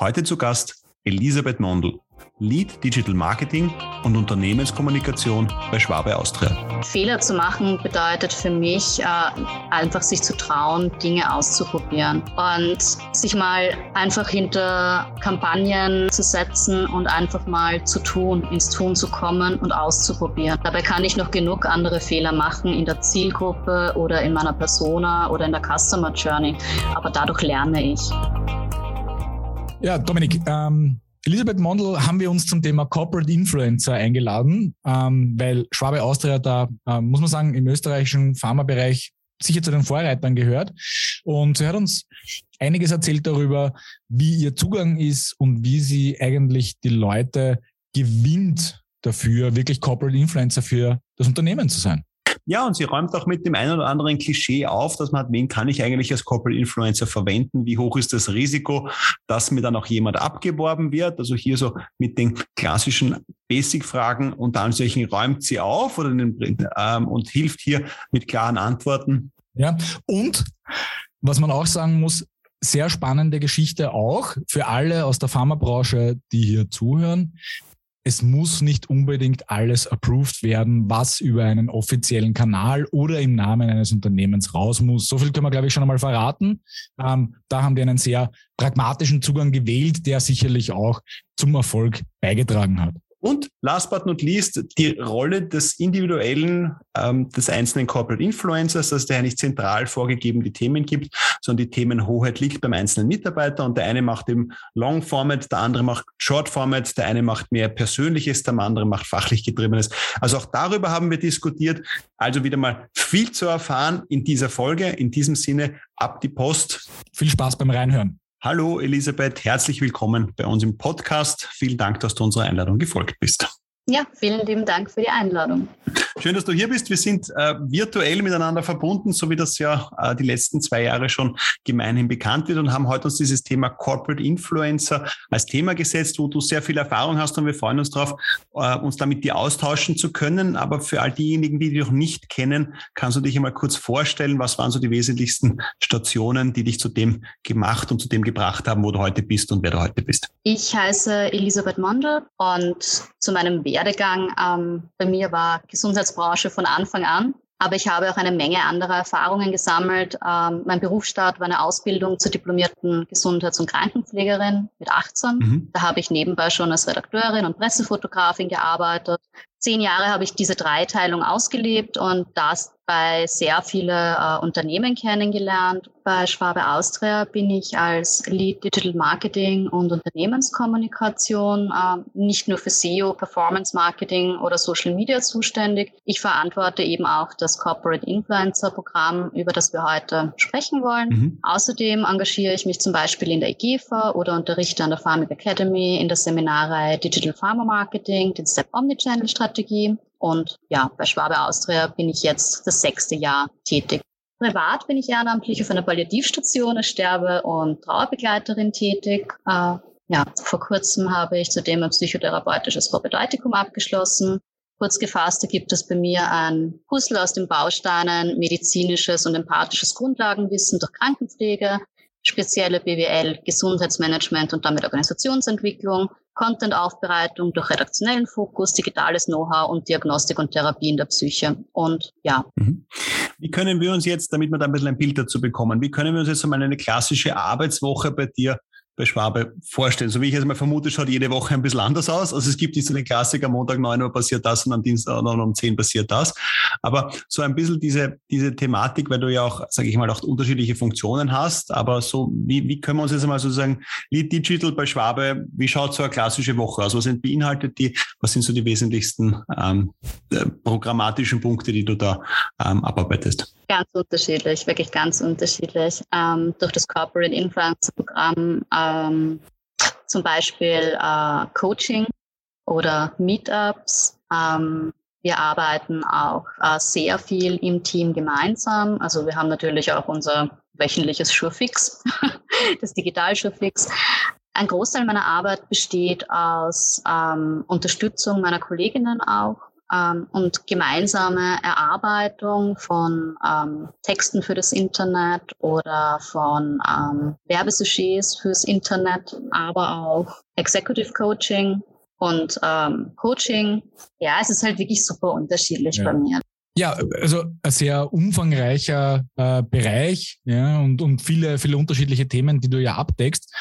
Heute zu Gast Elisabeth Mondl, Lead Digital Marketing und Unternehmenskommunikation bei Schwabe Austria. Fehler zu machen bedeutet für mich äh, einfach sich zu trauen, Dinge auszuprobieren und sich mal einfach hinter Kampagnen zu setzen und einfach mal zu tun, ins Tun zu kommen und auszuprobieren. Dabei kann ich noch genug andere Fehler machen in der Zielgruppe oder in meiner Persona oder in der Customer Journey, aber dadurch lerne ich. Ja, Dominik, ähm, Elisabeth Mondl haben wir uns zum Thema Corporate Influencer eingeladen, ähm, weil Schwabe Austria da, ähm, muss man sagen, im österreichischen Pharmabereich sicher zu den Vorreitern gehört. Und sie hat uns einiges erzählt darüber, wie ihr Zugang ist und wie sie eigentlich die Leute gewinnt dafür, wirklich Corporate Influencer für das Unternehmen zu sein. Ja, und sie räumt auch mit dem einen oder anderen Klischee auf, dass man hat, wen kann ich eigentlich als Corporate Influencer verwenden? Wie hoch ist das Risiko, dass mir dann auch jemand abgeworben wird? Also hier so mit den klassischen Basic-Fragen und dann solchen räumt sie auf oder den, ähm, und hilft hier mit klaren Antworten. Ja, und was man auch sagen muss, sehr spannende Geschichte auch für alle aus der Pharmabranche, die hier zuhören es muss nicht unbedingt alles approved werden, was über einen offiziellen Kanal oder im Namen eines Unternehmens raus muss. So viel können wir, glaube ich, schon einmal verraten. Ähm, da haben die einen sehr pragmatischen Zugang gewählt, der sicherlich auch zum Erfolg beigetragen hat. Und last but not least, die Rolle des individuellen, ähm, des einzelnen Corporate Influencers, dass der nicht zentral vorgegeben die Themen gibt, sondern die Themenhoheit liegt beim einzelnen Mitarbeiter und der eine macht eben Long Format, der andere macht Short Format, der eine macht mehr Persönliches, der andere macht fachlich getriebenes. Also auch darüber haben wir diskutiert. Also wieder mal viel zu erfahren in dieser Folge. In diesem Sinne, ab die Post. Viel Spaß beim Reinhören. Hallo Elisabeth, herzlich willkommen bei uns im Podcast. Vielen Dank, dass du unserer Einladung gefolgt bist. Ja, vielen lieben Dank für die Einladung. Schön, dass du hier bist. Wir sind äh, virtuell miteinander verbunden, so wie das ja äh, die letzten zwei Jahre schon gemeinhin bekannt wird und haben heute uns dieses Thema Corporate Influencer als Thema gesetzt, wo du sehr viel Erfahrung hast und wir freuen uns darauf, äh, uns damit dir austauschen zu können. Aber für all diejenigen, die dich noch nicht kennen, kannst du dich einmal kurz vorstellen, was waren so die wesentlichsten Stationen, die dich zu dem gemacht und zu dem gebracht haben, wo du heute bist und wer du heute bist? Ich heiße Elisabeth Mondel und zu meinem Werdegang ähm, bei mir war Gesundheits Gesundheitsbranche von Anfang an. Aber ich habe auch eine Menge anderer Erfahrungen gesammelt. Ähm, mein Berufsstart war eine Ausbildung zur diplomierten Gesundheits- und Krankenpflegerin mit 18. Mhm. Da habe ich nebenbei schon als Redakteurin und Pressefotografin gearbeitet. Zehn Jahre habe ich diese Dreiteilung ausgelebt und das bei sehr viele äh, Unternehmen kennengelernt. Bei Schwabe Austria bin ich als Lead Digital Marketing und Unternehmenskommunikation äh, nicht nur für SEO, Performance Marketing oder Social Media zuständig. Ich verantworte eben auch das Corporate Influencer Programm, über das wir heute sprechen wollen. Mhm. Außerdem engagiere ich mich zum Beispiel in der IGFA oder unterrichte an der Pharmic Academy in der Seminarreihe Digital Pharma Marketing, den Step Omnichannel Strategie und ja, bei Schwabe Austria bin ich jetzt das sechste Jahr tätig. Privat bin ich ehrenamtlich auf einer Palliativstation als Sterbe- und Trauerbegleiterin tätig. Äh, ja, vor kurzem habe ich zudem ein psychotherapeutisches Propedeutikum abgeschlossen. Kurz gefasst, da gibt es bei mir ein Puzzle aus den Bausteinen medizinisches und empathisches Grundlagenwissen durch Krankenpflege, spezielle BWL, Gesundheitsmanagement und damit Organisationsentwicklung, Content-Aufbereitung durch redaktionellen Fokus, digitales Know-how und Diagnostik und Therapie in der Psyche. Und ja. Mhm. Wie können wir uns jetzt, damit wir da ein bisschen ein Bild dazu bekommen, wie können wir uns jetzt einmal eine klassische Arbeitswoche bei dir bei Schwabe vorstellen. So wie ich jetzt mal vermute, schaut jede Woche ein bisschen anders aus. Also es gibt nicht so den Klassiker, Montag 9 Uhr passiert das und am Dienstag und um 10 passiert das. Aber so ein bisschen diese, diese Thematik, weil du ja auch, sage ich mal, auch unterschiedliche Funktionen hast. Aber so, wie, wie können wir uns jetzt einmal sozusagen Lead Digital bei Schwabe, wie schaut so eine klassische Woche aus? Was sind beinhaltet die? Was sind so die wesentlichsten ähm, äh, programmatischen Punkte, die du da ähm, abarbeitest? Ganz unterschiedlich, wirklich ganz unterschiedlich. Ähm, durch das Corporate Influencer Programm ähm, zum Beispiel äh, Coaching oder Meetups. Ähm, wir arbeiten auch äh, sehr viel im Team gemeinsam. Also wir haben natürlich auch unser wöchentliches Schurfix, das Digital Schurfix. Ein Großteil meiner Arbeit besteht aus ähm, Unterstützung meiner Kolleginnen auch ähm, und gemeinsame Erarbeitung von ähm, Texten für das Internet oder von ähm, Werbesujets fürs Internet, aber auch Executive Coaching und ähm, Coaching. Ja, es ist halt wirklich super unterschiedlich ja. bei mir. Ja, also ein sehr umfangreicher äh, Bereich ja, und, und viele, viele unterschiedliche Themen, die du ja abdeckst.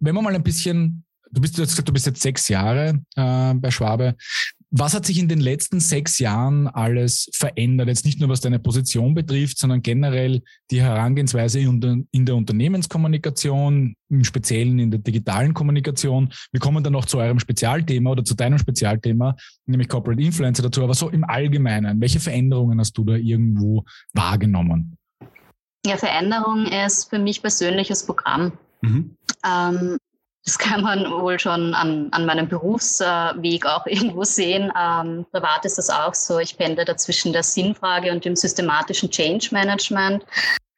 Wenn wir mal ein bisschen, du bist jetzt du bist jetzt sechs Jahre äh, bei Schwabe. Was hat sich in den letzten sechs Jahren alles verändert? Jetzt nicht nur was deine Position betrifft, sondern generell die Herangehensweise in der Unternehmenskommunikation, im Speziellen in der digitalen Kommunikation. Wir kommen dann noch zu eurem Spezialthema oder zu deinem Spezialthema, nämlich Corporate Influencer dazu. Aber so im Allgemeinen, welche Veränderungen hast du da irgendwo wahrgenomnnen? Ja, Veränderung ist für mich persönliches Programm. Mhm. Ähm, das kann man wohl schon an, an meinem Berufsweg auch irgendwo sehen. Ähm, privat ist das auch so. Ich pendle dazwischen der Sinnfrage und dem systematischen Change Management.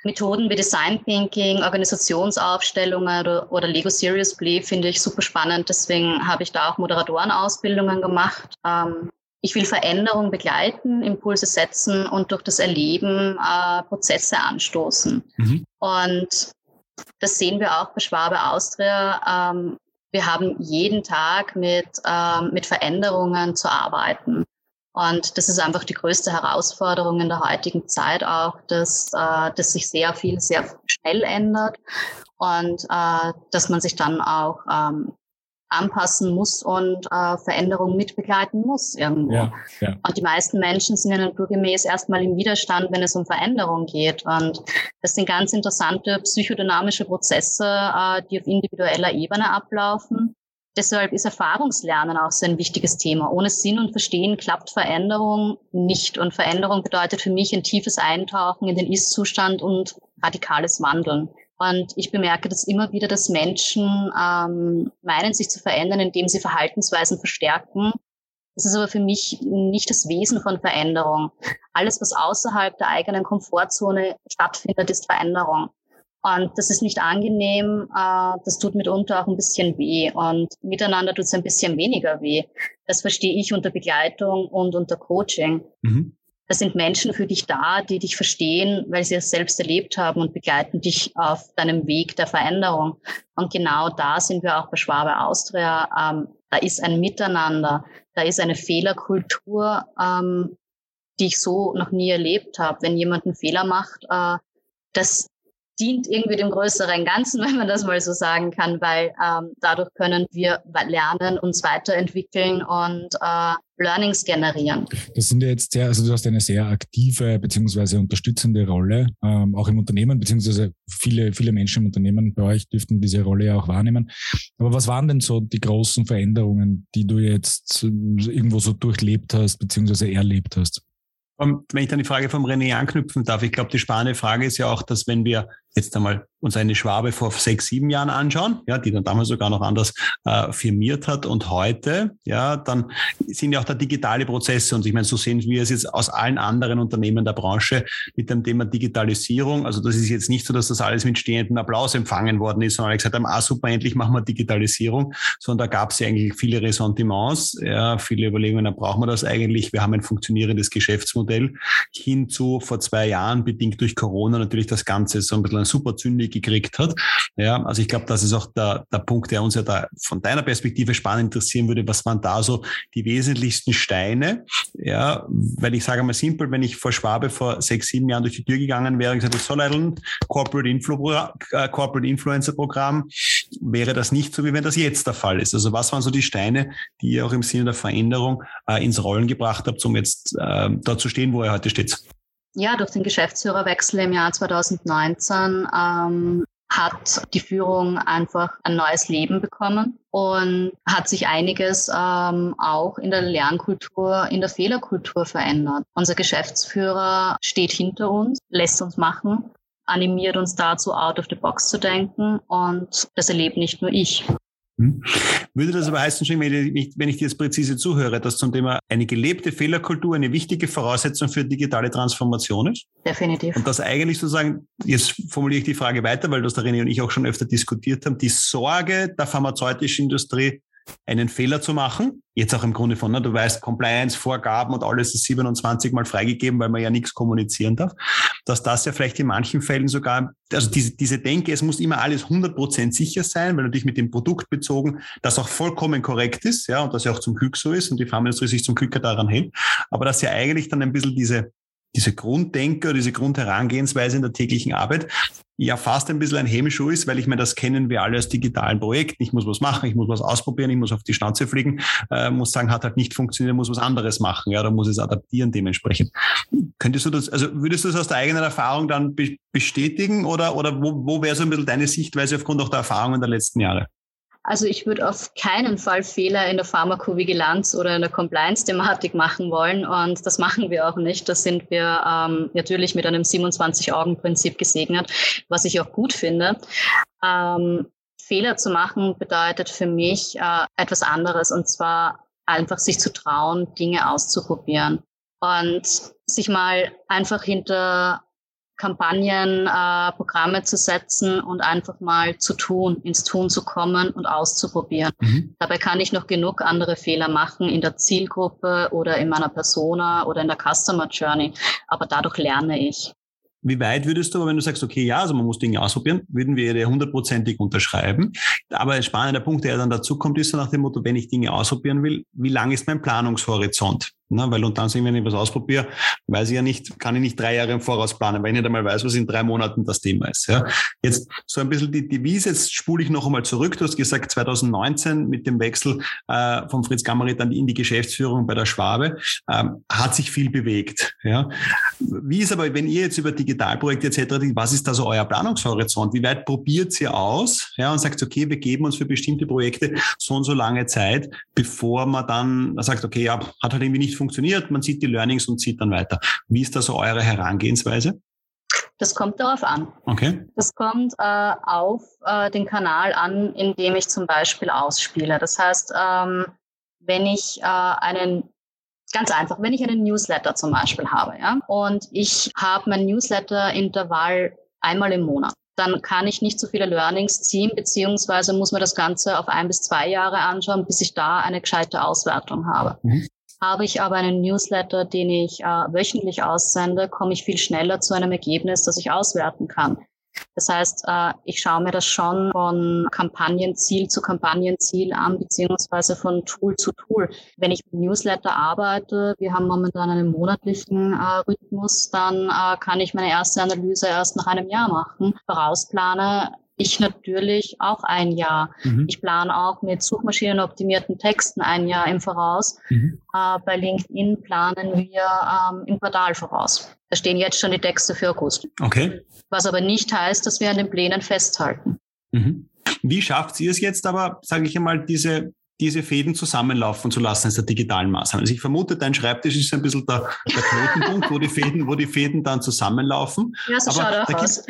Methoden wie Design Thinking, Organisationsaufstellungen oder, oder Lego Serious Play finde ich super spannend. Deswegen habe ich da auch Moderatorenausbildungen gemacht. Ähm, ich will Veränderung begleiten, Impulse setzen und durch das Erleben äh, Prozesse anstoßen. Mhm. Und das sehen wir auch bei Schwabe Austria. Ähm, wir haben jeden Tag mit, ähm, mit Veränderungen zu arbeiten. Und das ist einfach die größte Herausforderung in der heutigen Zeit auch, dass, äh, dass sich sehr viel sehr schnell ändert und äh, dass man sich dann auch ähm, anpassen muss und äh, Veränderungen mitbegleiten muss irgendwo. Ja, ja. Und die meisten Menschen sind ja naturgemäß erstmal im Widerstand, wenn es um Veränderung geht. Und das sind ganz interessante psychodynamische Prozesse, äh, die auf individueller Ebene ablaufen. Deshalb ist Erfahrungslernen auch so ein wichtiges Thema. Ohne Sinn und Verstehen klappt Veränderung nicht. Und Veränderung bedeutet für mich ein tiefes Eintauchen in den Ist-Zustand und radikales Wandeln. Und ich bemerke das immer wieder, dass Menschen ähm, meinen, sich zu verändern, indem sie Verhaltensweisen verstärken. Das ist aber für mich nicht das Wesen von Veränderung. Alles, was außerhalb der eigenen Komfortzone stattfindet, ist Veränderung. Und das ist nicht angenehm, äh, das tut mitunter auch ein bisschen weh. Und miteinander tut es ein bisschen weniger weh. Das verstehe ich unter Begleitung und unter Coaching. Mhm. Das sind Menschen für dich da, die dich verstehen, weil sie es selbst erlebt haben und begleiten dich auf deinem Weg der Veränderung. Und genau da sind wir auch bei Schwabe Austria. Ähm, da ist ein Miteinander, da ist eine Fehlerkultur, ähm, die ich so noch nie erlebt habe. Wenn jemand einen Fehler macht, äh, das dient irgendwie dem größeren Ganzen, wenn man das mal so sagen kann, weil ähm, dadurch können wir lernen, uns weiterentwickeln und äh, Learnings generieren. Das sind ja jetzt sehr, also du hast eine sehr aktive beziehungsweise unterstützende Rolle, ähm, auch im Unternehmen, beziehungsweise viele, viele Menschen im Unternehmen bei euch dürften diese Rolle ja auch wahrnehmen. Aber was waren denn so die großen Veränderungen, die du jetzt irgendwo so durchlebt hast, beziehungsweise erlebt hast? Und wenn ich dann die Frage vom René anknüpfen darf, ich glaube, die spannende Frage ist ja auch, dass wenn wir jetzt einmal uns eine Schwabe vor sechs, sieben Jahren anschauen, ja, die dann damals sogar noch anders äh, firmiert hat und heute, ja, dann sind ja auch da digitale Prozesse und ich meine, so sehen wir es jetzt aus allen anderen Unternehmen der Branche mit dem Thema Digitalisierung. Also das ist jetzt nicht so, dass das alles mit stehenden Applaus empfangen worden ist, sondern alle gesagt haben, ah super, endlich machen wir Digitalisierung, sondern da gab es ja eigentlich viele Ressentiments, ja, viele Überlegungen, dann brauchen wir das eigentlich. Wir haben ein funktionierendes Geschäftsmodell hinzu vor zwei Jahren, bedingt durch Corona natürlich das Ganze so ein bisschen ein super Zündig gekriegt hat. Ja, also ich glaube, das ist auch der, der Punkt, der uns ja da von deiner Perspektive spannend interessieren würde. Was waren da so die wesentlichsten Steine? Ja, weil ich sage mal simpel, wenn ich vor Schwabe vor sechs, sieben Jahren durch die Tür gegangen wäre und gesagt, so Leitl, Corporate, Influ äh, Corporate Influencer Programm, wäre das nicht so, wie wenn das jetzt der Fall ist. Also was waren so die Steine, die ihr auch im Sinne der Veränderung äh, ins Rollen gebracht habt, um jetzt äh, da zu stehen, wo ihr heute steht? Ja, durch den Geschäftsführerwechsel im Jahr 2019 ähm, hat die Führung einfach ein neues Leben bekommen und hat sich einiges ähm, auch in der Lernkultur, in der Fehlerkultur verändert. Unser Geschäftsführer steht hinter uns, lässt uns machen, animiert uns dazu, out of the box zu denken und das erlebt nicht nur ich. Hm? Würde das aber heißen, wenn ich, wenn ich dir jetzt präzise zuhöre, dass zum Thema eine gelebte Fehlerkultur eine wichtige Voraussetzung für digitale Transformation ist? Definitiv. Und dass eigentlich sozusagen, jetzt formuliere ich die Frage weiter, weil das der René und ich auch schon öfter diskutiert haben, die Sorge der pharmazeutischen Industrie einen Fehler zu machen. Jetzt auch im Grunde von, ne, du weißt, Compliance, Vorgaben und alles ist 27 Mal freigegeben, weil man ja nichts kommunizieren darf. Dass das ja vielleicht in manchen Fällen sogar, also diese, diese Denke, es muss immer alles 100% sicher sein, weil natürlich mit dem Produkt bezogen das auch vollkommen korrekt ist, ja, und das ja auch zum Glück so ist und die Pharmaindustrie sich zum Glück daran hält. Aber dass ja eigentlich dann ein bisschen diese, diese Grunddenke, diese Grundherangehensweise in der täglichen Arbeit ja fast ein bisschen ein Hemmschuh ist, weil ich mir das kennen wir alle als digitalen Projekt. Ich muss was machen, ich muss was ausprobieren, ich muss auf die Schnauze fliegen, äh, muss sagen, hat halt nicht funktioniert, muss was anderes machen, ja, da muss es adaptieren dementsprechend. Könntest du das, also würdest du das aus der eigenen Erfahrung dann bestätigen oder, oder wo, wo wäre so ein bisschen deine Sichtweise aufgrund auch der Erfahrungen der letzten Jahre? Also ich würde auf keinen Fall Fehler in der Pharmakovigilanz oder in der Compliance-Thematik machen wollen und das machen wir auch nicht. Das sind wir ähm, natürlich mit einem 27-Augen-Prinzip gesegnet, was ich auch gut finde. Ähm, Fehler zu machen bedeutet für mich äh, etwas anderes und zwar einfach sich zu trauen, Dinge auszuprobieren und sich mal einfach hinter Kampagnen, äh, Programme zu setzen und einfach mal zu tun, ins Tun zu kommen und auszuprobieren. Mhm. Dabei kann ich noch genug andere Fehler machen in der Zielgruppe oder in meiner Persona oder in der Customer Journey, aber dadurch lerne ich. Wie weit würdest du, aber wenn du sagst, okay, ja, also man muss Dinge ausprobieren, würden wir dir hundertprozentig unterschreiben. Aber ein spannender Punkt, der dann dazu kommt, ist so nach dem Motto, wenn ich Dinge ausprobieren will, wie lang ist mein Planungshorizont? Ne? Weil unter anderem, wenn ich was ausprobiere, weiß ich ja nicht, kann ich nicht drei Jahre im Voraus planen, weil ich nicht einmal weiß, was in drei Monaten das Thema ist. Ja? Jetzt so ein bisschen die Devise, jetzt spule ich noch einmal zurück. Du hast gesagt, 2019 mit dem Wechsel äh, von Fritz Gammerit dann in die Geschäftsführung bei der Schwabe ähm, hat sich viel bewegt. Ja? Wie ist aber, wenn ihr jetzt über Digitalprojekte etc., was ist da so euer Planungshorizont? Wie weit probiert ihr aus ja, und sagt, okay, wir geben uns für bestimmte Projekte so und so lange Zeit, bevor man dann sagt, okay, ja, hat halt irgendwie nicht funktioniert, man sieht die Learnings und zieht dann weiter. Wie ist da so eure Herangehensweise? Das kommt darauf an. Okay. Das kommt äh, auf äh, den Kanal an, in dem ich zum Beispiel ausspiele. Das heißt, ähm, wenn ich äh, einen Ganz einfach, wenn ich einen Newsletter zum Beispiel habe, ja, und ich habe mein Newsletter-Intervall einmal im Monat, dann kann ich nicht so viele Learnings ziehen, beziehungsweise muss man das Ganze auf ein bis zwei Jahre anschauen, bis ich da eine gescheite Auswertung habe. Mhm. Habe ich aber einen Newsletter, den ich äh, wöchentlich aussende, komme ich viel schneller zu einem Ergebnis, das ich auswerten kann. Das heißt, äh, ich schaue mir das schon von Kampagnenziel zu Kampagnenziel an, beziehungsweise von Tool zu Tool. Wenn ich mit Newsletter arbeite, wir haben momentan einen monatlichen äh, Rhythmus, dann äh, kann ich meine erste Analyse erst nach einem Jahr machen, vorausplane, ich natürlich auch ein Jahr. Mhm. Ich plane auch mit suchmaschinenoptimierten Texten ein Jahr im Voraus. Mhm. Äh, bei LinkedIn planen wir ähm, im Quartal voraus. Da stehen jetzt schon die Texte für August. Okay. Was aber nicht heißt, dass wir an den Plänen festhalten. Mhm. Wie schafft ihr es jetzt aber, sage ich einmal, diese diese Fäden zusammenlaufen zu lassen als der digitalen Maßnahmen. Also ich vermute, dein Schreibtisch ist ein bisschen der, der Knotenpunkt, wo die Fäden, wo die Fäden dann zusammenlaufen. Ja, so aber schaut auch aus.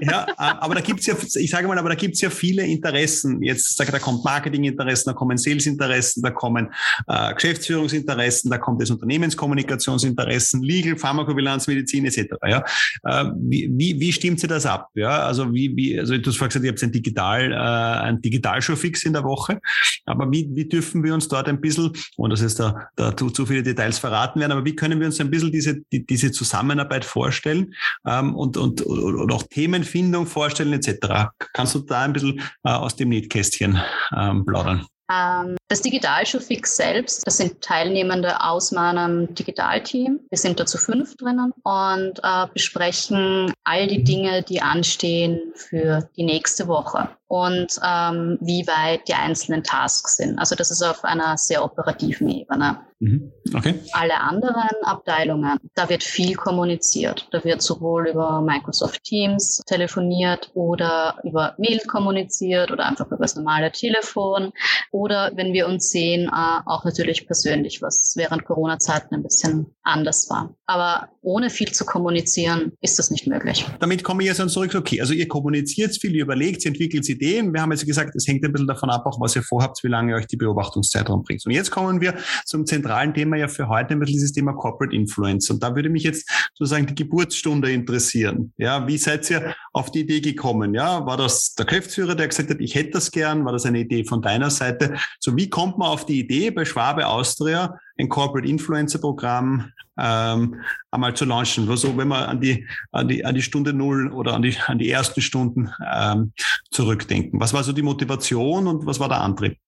Ja, aber da gibt's ja, ich sage mal, aber da gibt's ja viele Interessen. Jetzt sage da kommt Marketinginteressen, da kommen Salesinteressen, da kommen äh, Geschäftsführungsinteressen, da kommt das Unternehmenskommunikationsinteressen, Legal, Pharmakobilanz, Medizin etc. Ja, äh, wie, wie, wie stimmt sie das ab? Ja, also wie, wie, also du hast vorhin gesagt, ihr habt ein Digital, äh, ein Digitalshow-Fix in der Woche, aber wie, wie dürfen wir uns dort ein bisschen, und das ist da, da zu, zu viele Details verraten werden, aber wie können wir uns ein bisschen diese, die, diese Zusammenarbeit vorstellen ähm, und, und, und auch Themen Themenfindung vorstellen etc. Kannst du da ein bisschen äh, aus dem Nähkästchen ähm, plaudern? Ähm, das Digitalschulfix selbst, das sind Teilnehmende aus meinem Digitalteam. Wir sind da zu fünf drinnen und äh, besprechen all die Dinge, die anstehen für die nächste Woche und ähm, wie weit die einzelnen Tasks sind. Also das ist auf einer sehr operativen Ebene. Mhm. Okay. Alle anderen Abteilungen, da wird viel kommuniziert. Da wird sowohl über Microsoft Teams telefoniert oder über Mail kommuniziert oder einfach über das normale Telefon oder wenn wir uns sehen, äh, auch natürlich persönlich, was während Corona-Zeiten ein bisschen anders war. Aber ohne viel zu kommunizieren ist das nicht möglich. Damit komme ich jetzt dann zurück, okay, also ihr kommuniziert viel, ihr überlegt, ihr entwickelt Ideen. Wir haben jetzt gesagt, es hängt ein bisschen davon ab, auch was ihr vorhabt, wie lange ihr euch die Beobachtungszeitraum bringt. Und jetzt kommen wir zum zentralen Thema ja für heute, bisschen dieses Thema Corporate Influence. Und da würde mich jetzt sozusagen die Geburtsstunde interessieren. Ja, wie seid ihr auf die Idee gekommen? Ja, war das der Geschäftsführer, der gesagt hat, ich hätte das gern? War das eine Idee von deiner Seite? So, wie kommt man auf die Idee bei Schwabe Austria, ein Corporate Influencer Programm ähm, einmal zu launchen. Also wenn man an die, an die, an die Stunde Null oder an die, an die ersten Stunden ähm, zurückdenken. Was war so die Motivation und was war der Antrieb?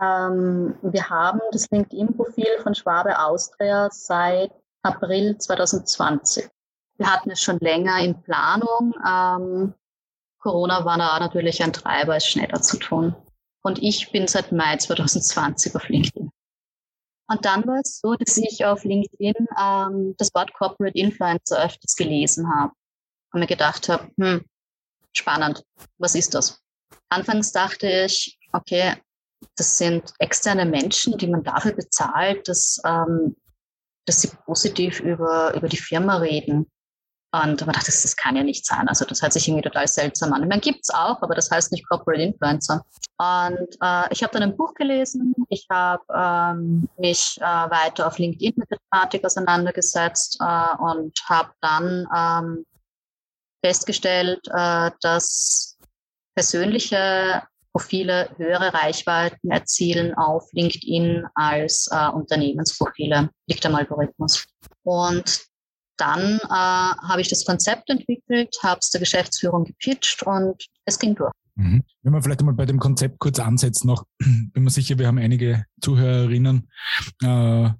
Ähm, wir haben das LinkedIn-Profil von Schwabe Austria seit April 2020. Wir hatten es schon länger in Planung. Ähm, Corona war da natürlich ein Treiber, es schneller zu tun. Und ich bin seit Mai 2020 auf LinkedIn. Und dann war es so, dass ich auf LinkedIn ähm, das Wort Corporate Influencer öfters gelesen habe und mir gedacht habe, hm, spannend, was ist das? Anfangs dachte ich, okay, das sind externe Menschen, die man dafür bezahlt, dass, ähm, dass sie positiv über, über die Firma reden. Und man dachte, das, das kann ja nicht sein. Also das hört sich irgendwie total seltsam an. Ich meine, gibt es auch, aber das heißt nicht Corporate Influencer. Und äh, ich habe dann ein Buch gelesen. Ich habe ähm, mich äh, weiter auf LinkedIn mit der Thematik auseinandergesetzt äh, und habe dann ähm, festgestellt, äh, dass persönliche Profile höhere Reichweiten erzielen auf LinkedIn als äh, Unternehmensprofile, liegt am Algorithmus. Und dann äh, habe ich das Konzept entwickelt, habe es der Geschäftsführung gepitcht und es ging durch. Mhm. Wenn wir vielleicht einmal bei dem Konzept kurz ansetzen, noch bin mir sicher, wir haben einige Zuhörerinnen äh,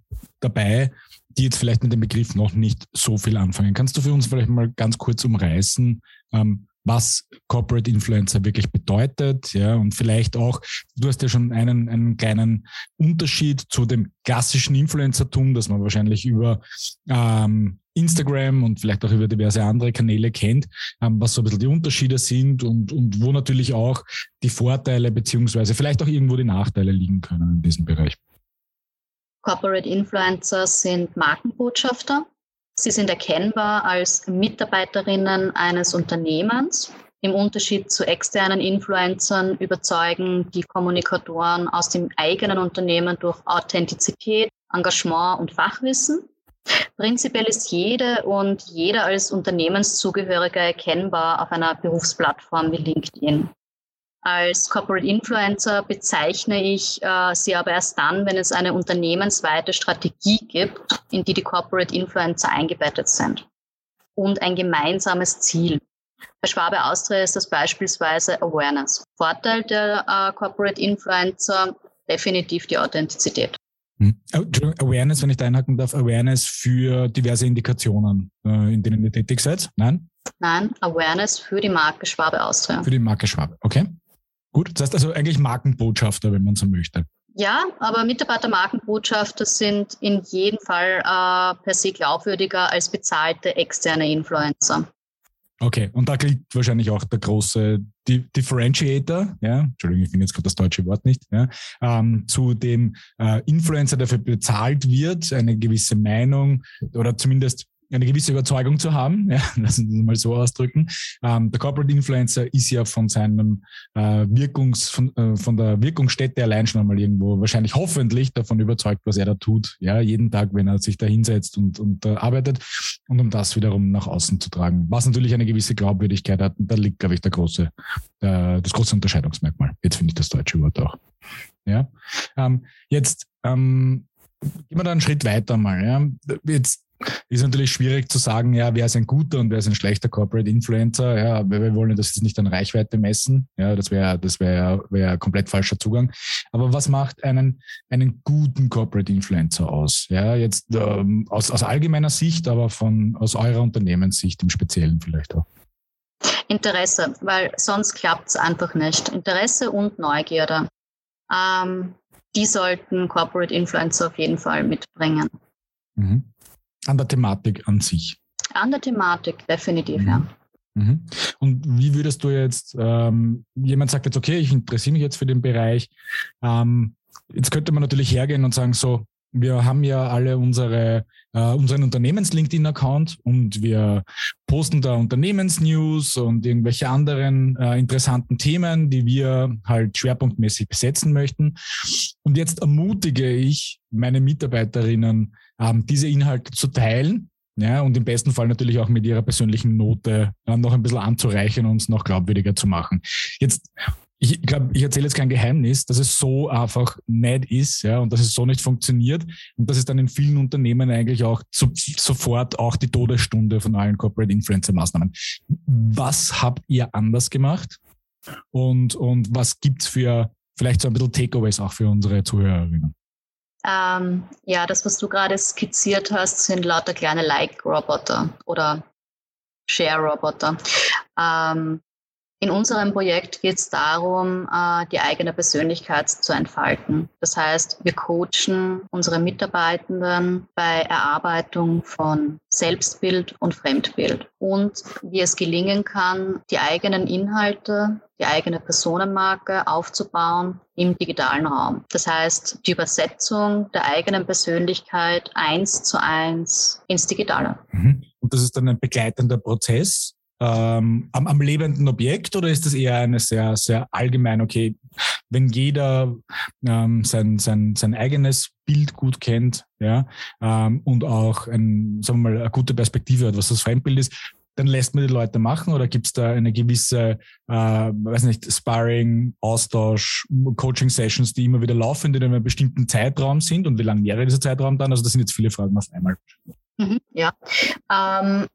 dabei, die jetzt vielleicht mit dem Begriff noch nicht so viel anfangen. Kannst du für uns vielleicht mal ganz kurz umreißen, ähm, was Corporate Influencer wirklich bedeutet, ja, und vielleicht auch, du hast ja schon einen, einen kleinen Unterschied zu dem klassischen Influencertum, das man wahrscheinlich über ähm, Instagram und vielleicht auch über diverse andere Kanäle kennt, ähm, was so ein bisschen die Unterschiede sind und, und wo natürlich auch die Vorteile beziehungsweise vielleicht auch irgendwo die Nachteile liegen können in diesem Bereich. Corporate Influencer sind Markenbotschafter. Sie sind erkennbar als Mitarbeiterinnen eines Unternehmens. Im Unterschied zu externen Influencern überzeugen die Kommunikatoren aus dem eigenen Unternehmen durch Authentizität, Engagement und Fachwissen. Prinzipiell ist jede und jeder als Unternehmenszugehöriger erkennbar auf einer Berufsplattform wie LinkedIn. Als Corporate Influencer bezeichne ich äh, sie aber erst dann, wenn es eine unternehmensweite Strategie gibt, in die die Corporate Influencer eingebettet sind und ein gemeinsames Ziel. Bei Schwabe Austria ist das beispielsweise Awareness. Vorteil der äh, Corporate Influencer definitiv die Authentizität. Hm. Awareness, wenn ich da einhaken darf, Awareness für diverse Indikationen, äh, in denen ihr tätig seid? Nein? Nein, Awareness für die Marke Schwabe Austria. Für die Marke Schwabe, okay. Gut, das heißt also eigentlich Markenbotschafter, wenn man so möchte. Ja, aber Mitarbeiter-Markenbotschafter sind in jedem Fall äh, per se glaubwürdiger als bezahlte externe Influencer. Okay, und da gilt wahrscheinlich auch der große Differentiator, ja, Entschuldigung, ich finde jetzt gerade das deutsche Wort nicht, ja, ähm, zu dem äh, Influencer, der dafür bezahlt wird, eine gewisse Meinung oder zumindest eine gewisse Überzeugung zu haben, ja, lassen wir mal so ausdrücken. Ähm, der Corporate Influencer ist ja von seinem äh, Wirkungs, von, äh, von der Wirkungsstätte allein schon einmal irgendwo wahrscheinlich hoffentlich davon überzeugt, was er da tut, ja, jeden Tag, wenn er sich da hinsetzt und, und äh, arbeitet und um das wiederum nach außen zu tragen. Was natürlich eine gewisse Glaubwürdigkeit hat, und da liegt, glaube ich, der große, äh, das große Unterscheidungsmerkmal. Jetzt finde ich das deutsche Wort auch. Ja, ähm, jetzt ähm, gehen wir da einen Schritt weiter mal. Ja. Jetzt ist natürlich schwierig zu sagen, ja, wer ist ein guter und wer ist ein schlechter Corporate Influencer. Ja, wir wollen das jetzt nicht an Reichweite messen. Ja, das wäre das wäre wär komplett falscher Zugang. Aber was macht einen, einen guten Corporate Influencer aus? Ja, jetzt ähm, aus, aus allgemeiner Sicht, aber von, aus eurer Unternehmenssicht im Speziellen vielleicht auch. Interesse, weil sonst klappt es einfach nicht. Interesse und Neugierde. Ähm, die sollten Corporate Influencer auf jeden Fall mitbringen. Mhm. An der Thematik an sich. An der Thematik, definitiv, mhm. ja. Mhm. Und wie würdest du jetzt, ähm, jemand sagt jetzt, okay, ich interessiere mich jetzt für den Bereich, ähm, jetzt könnte man natürlich hergehen und sagen, so, wir haben ja alle unsere, äh, unseren Unternehmens-LinkedIn-Account und wir posten da Unternehmensnews und irgendwelche anderen äh, interessanten Themen, die wir halt schwerpunktmäßig besetzen möchten. Und jetzt ermutige ich meine Mitarbeiterinnen, ähm, diese Inhalte zu teilen. Ja, und im besten Fall natürlich auch mit ihrer persönlichen Note äh, noch ein bisschen anzureichen und es noch glaubwürdiger zu machen. Jetzt ich glaube, ich erzähle jetzt kein Geheimnis, dass es so einfach nicht ist, ja, und dass es so nicht funktioniert und dass es dann in vielen Unternehmen eigentlich auch so, sofort auch die Todesstunde von allen Corporate Influencer Maßnahmen. Was habt ihr anders gemacht? Und, und was gibt's für vielleicht so ein bisschen Takeaways auch für unsere Zuhörerinnen? Ähm, ja, das, was du gerade skizziert hast, sind lauter kleine Like-Roboter oder Share-Roboter. Ähm, in unserem Projekt geht es darum, äh, die eigene Persönlichkeit zu entfalten. Das heißt, wir coachen unsere Mitarbeitenden bei Erarbeitung von Selbstbild und Fremdbild und wie es gelingen kann, die eigenen Inhalte, die eigene Personenmarke aufzubauen im digitalen Raum. Das heißt, die Übersetzung der eigenen Persönlichkeit eins zu eins ins Digitale. Mhm. Und das ist dann ein begleitender Prozess, ähm, am, am lebenden Objekt oder ist das eher eine sehr, sehr allgemein, okay, wenn jeder ähm, sein, sein, sein eigenes Bild gut kennt, ja, ähm, und auch ein, sagen wir mal, eine gute Perspektive hat, was das Fremdbild ist, dann lässt man die Leute machen oder gibt es da eine gewisse, äh, weiß nicht, Sparring, Austausch, Coaching-Sessions, die immer wieder laufen, die in einem bestimmten Zeitraum sind und wie lang wäre dieser Zeitraum dann? Also das sind jetzt viele Fragen auf einmal. Mhm, ja, ähm,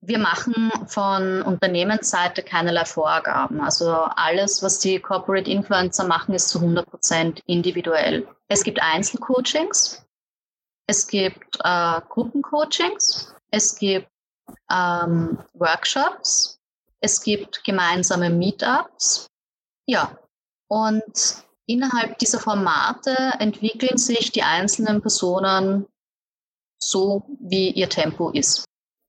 wir machen von Unternehmensseite keinerlei Vorgaben. Also alles, was die Corporate Influencer machen, ist zu 100 Prozent individuell. Es gibt Einzelcoachings, es gibt äh, Gruppencoachings, es gibt ähm, Workshops, es gibt gemeinsame Meetups. Ja, und innerhalb dieser Formate entwickeln sich die einzelnen Personen so, wie ihr Tempo ist.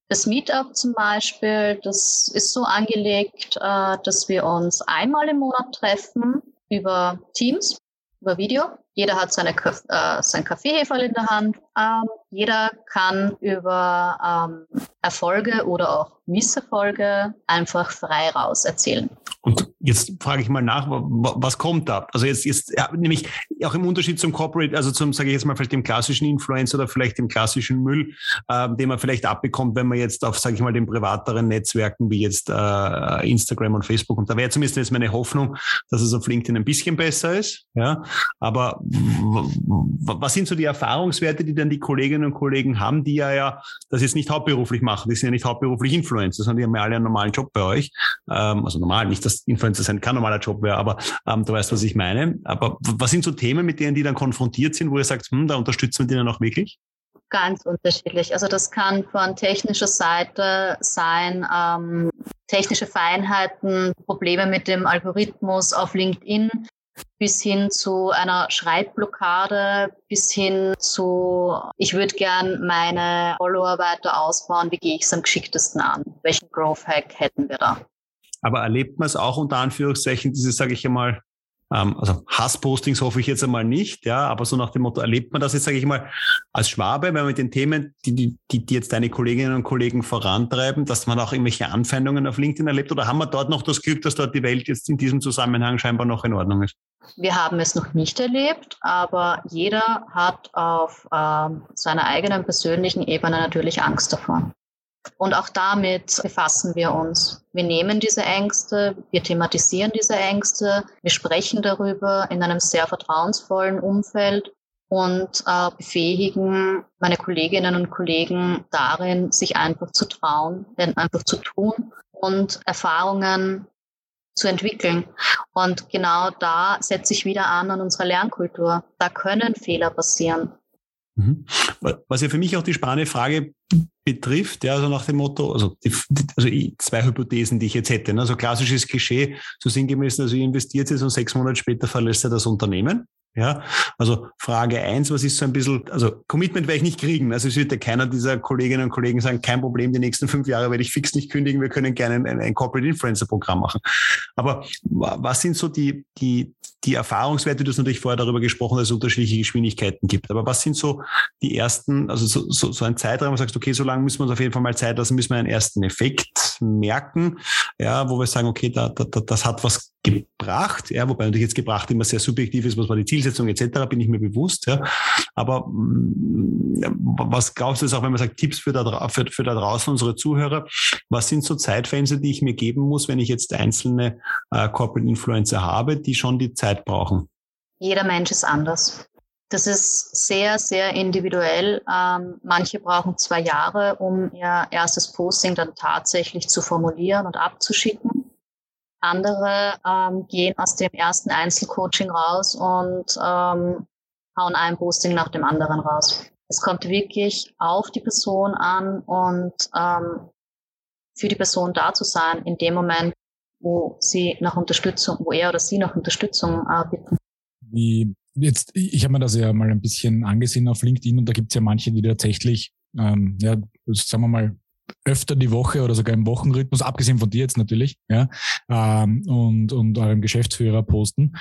Das Meetup zum Beispiel, das ist so angelegt, äh, dass wir uns einmal im Monat treffen über Teams, über Video. Jeder hat seine, äh, sein Kaffeeheferl in der Hand. Ähm, jeder kann über ähm, Erfolge oder auch Misserfolge einfach frei raus erzählen. Jetzt frage ich mal nach, was kommt da? Also jetzt, jetzt ja, nämlich auch im Unterschied zum Corporate, also zum, sage ich jetzt mal, vielleicht dem klassischen Influencer oder vielleicht dem klassischen Müll, äh, den man vielleicht abbekommt, wenn man jetzt auf, sage ich mal, den privateren Netzwerken wie jetzt äh, Instagram und Facebook, und da wäre zumindest jetzt meine Hoffnung, dass es auf LinkedIn ein bisschen besser ist. Ja, aber was sind so die Erfahrungswerte, die dann die Kolleginnen und Kollegen haben, die ja ja das jetzt nicht hauptberuflich machen, die sind ja nicht hauptberuflich Influencer, sondern die haben ja alle einen normalen Job bei euch. Ähm, also normal, nicht, dass Influencer sein kein normaler Job wäre, aber ähm, du weißt, was ich meine. Aber was sind so Themen, mit denen die dann konfrontiert sind, wo ihr sagt, hm, da unterstützen wir dann auch wirklich? Ganz unterschiedlich. Also das kann von technischer Seite sein, ähm, technische Feinheiten, Probleme mit dem Algorithmus auf LinkedIn, bis hin zu einer Schreibblockade, bis hin zu, ich würde gern meine Follower weiter ausbauen, wie gehe ich es am geschicktesten an? Welchen Growth Hack hätten wir da? Aber erlebt man es auch unter Anführungszeichen, diese, sage ich einmal, ähm, also Hasspostings hoffe ich jetzt einmal nicht, ja, aber so nach dem Motto, erlebt man das jetzt, sage ich mal, als Schwabe, wenn man mit den Themen, die, die, die jetzt deine Kolleginnen und Kollegen vorantreiben, dass man auch irgendwelche Anfeindungen auf LinkedIn erlebt oder haben wir dort noch das Glück, dass dort die Welt jetzt in diesem Zusammenhang scheinbar noch in Ordnung ist? Wir haben es noch nicht erlebt, aber jeder hat auf ähm, seiner eigenen persönlichen Ebene natürlich Angst davor. Und auch damit befassen wir uns. Wir nehmen diese Ängste, wir thematisieren diese Ängste, wir sprechen darüber in einem sehr vertrauensvollen Umfeld und äh, befähigen meine Kolleginnen und Kollegen darin, sich einfach zu trauen, einfach zu tun und Erfahrungen zu entwickeln. Und genau da setze ich wieder an an unserer Lernkultur. Da können Fehler passieren. Mhm. Was ja für mich auch die spannende Frage betrifft, ja, also nach dem Motto, also, die, also zwei Hypothesen, die ich jetzt hätte. Ne? Also klassisches Klischee, so sinngemäß, also ihr investiert jetzt und sechs Monate später verlässt er das Unternehmen. Ja, also Frage eins, was ist so ein bisschen, also Commitment werde ich nicht kriegen. Also es wird ja keiner dieser Kolleginnen und Kollegen sagen, kein Problem, die nächsten fünf Jahre werde ich fix nicht kündigen, wir können gerne ein, ein Corporate Influencer Programm machen. Aber was sind so die, die, die Erfahrungswerte, du hast natürlich vorher darüber gesprochen, dass es unterschiedliche Geschwindigkeiten gibt. Aber was sind so die ersten, also so, so, so ein Zeitraum, wo du sagst, okay, so lange müssen wir uns auf jeden Fall mal Zeit lassen, müssen wir einen ersten Effekt merken, ja, wo wir sagen, okay, da, da, das hat was gebracht, ja, wobei natürlich jetzt gebracht immer sehr subjektiv ist, was war die Zielsetzung etc., bin ich mir bewusst, ja. Aber mm, was glaubst du jetzt auch, wenn man sagt, Tipps für da, für, für da draußen unsere Zuhörer, was sind so Zeitfenster, die ich mir geben muss, wenn ich jetzt einzelne äh, Corporate Influencer habe, die schon die Zeit brauchen? Jeder Mensch ist anders. Das ist sehr, sehr individuell. Ähm, manche brauchen zwei Jahre, um ihr erstes Posting dann tatsächlich zu formulieren und abzuschicken. Andere ähm, gehen aus dem ersten Einzelcoaching raus und ähm, hauen ein Posting nach dem anderen raus. Es kommt wirklich auf die Person an und ähm, für die Person da zu sein in dem Moment, wo sie nach Unterstützung, wo er oder sie nach Unterstützung äh, bitten. Wie jetzt, ich habe mir das ja mal ein bisschen angesehen auf LinkedIn und da gibt es ja manche, die tatsächlich, ähm, ja, sagen wir mal, öfter die Woche oder sogar im Wochenrhythmus, abgesehen von dir jetzt natürlich, ja, ähm, und, und eurem Geschäftsführer posten,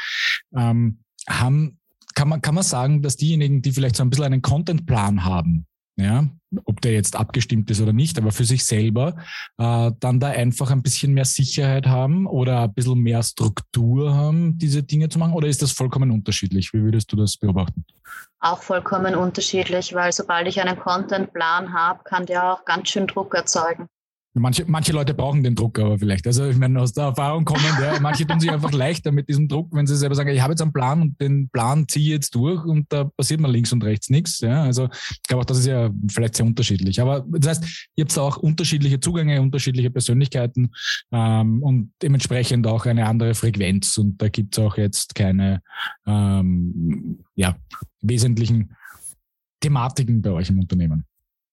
ähm, haben, kann man, kann man sagen, dass diejenigen, die vielleicht so ein bisschen einen Contentplan haben, ja, ob der jetzt abgestimmt ist oder nicht, aber für sich selber, äh, dann da einfach ein bisschen mehr Sicherheit haben oder ein bisschen mehr Struktur haben, diese Dinge zu machen? Oder ist das vollkommen unterschiedlich? Wie würdest du das beobachten? Auch vollkommen unterschiedlich, weil sobald ich einen Contentplan habe, kann der auch ganz schön Druck erzeugen. Manche, manche Leute brauchen den Druck aber vielleicht. Also ich meine, aus der Erfahrung kommen, ja, manche tun sich einfach leichter mit diesem Druck, wenn sie selber sagen, ich habe jetzt einen Plan und den Plan ziehe ich jetzt durch und da passiert mir links und rechts nichts. Ja, also ich glaube auch, das ist ja vielleicht sehr unterschiedlich. Aber das heißt, ihr habt auch unterschiedliche Zugänge, unterschiedliche Persönlichkeiten ähm, und dementsprechend auch eine andere Frequenz. Und da gibt es auch jetzt keine ähm, ja, wesentlichen Thematiken bei euch im Unternehmen.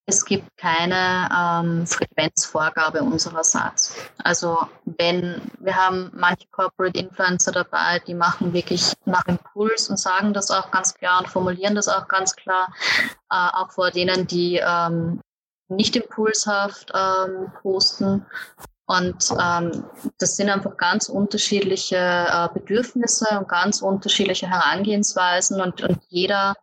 Es gibt keine ähm, Frequenzvorgabe unsererseits. Also wenn wir haben manche Corporate Influencer dabei, die machen wirklich nach Impuls und sagen das auch ganz klar und formulieren das auch ganz klar, äh, auch vor denen, die ähm, nicht impulshaft ähm, posten. Und ähm, das sind einfach ganz unterschiedliche äh, Bedürfnisse und ganz unterschiedliche Herangehensweisen und, und jeder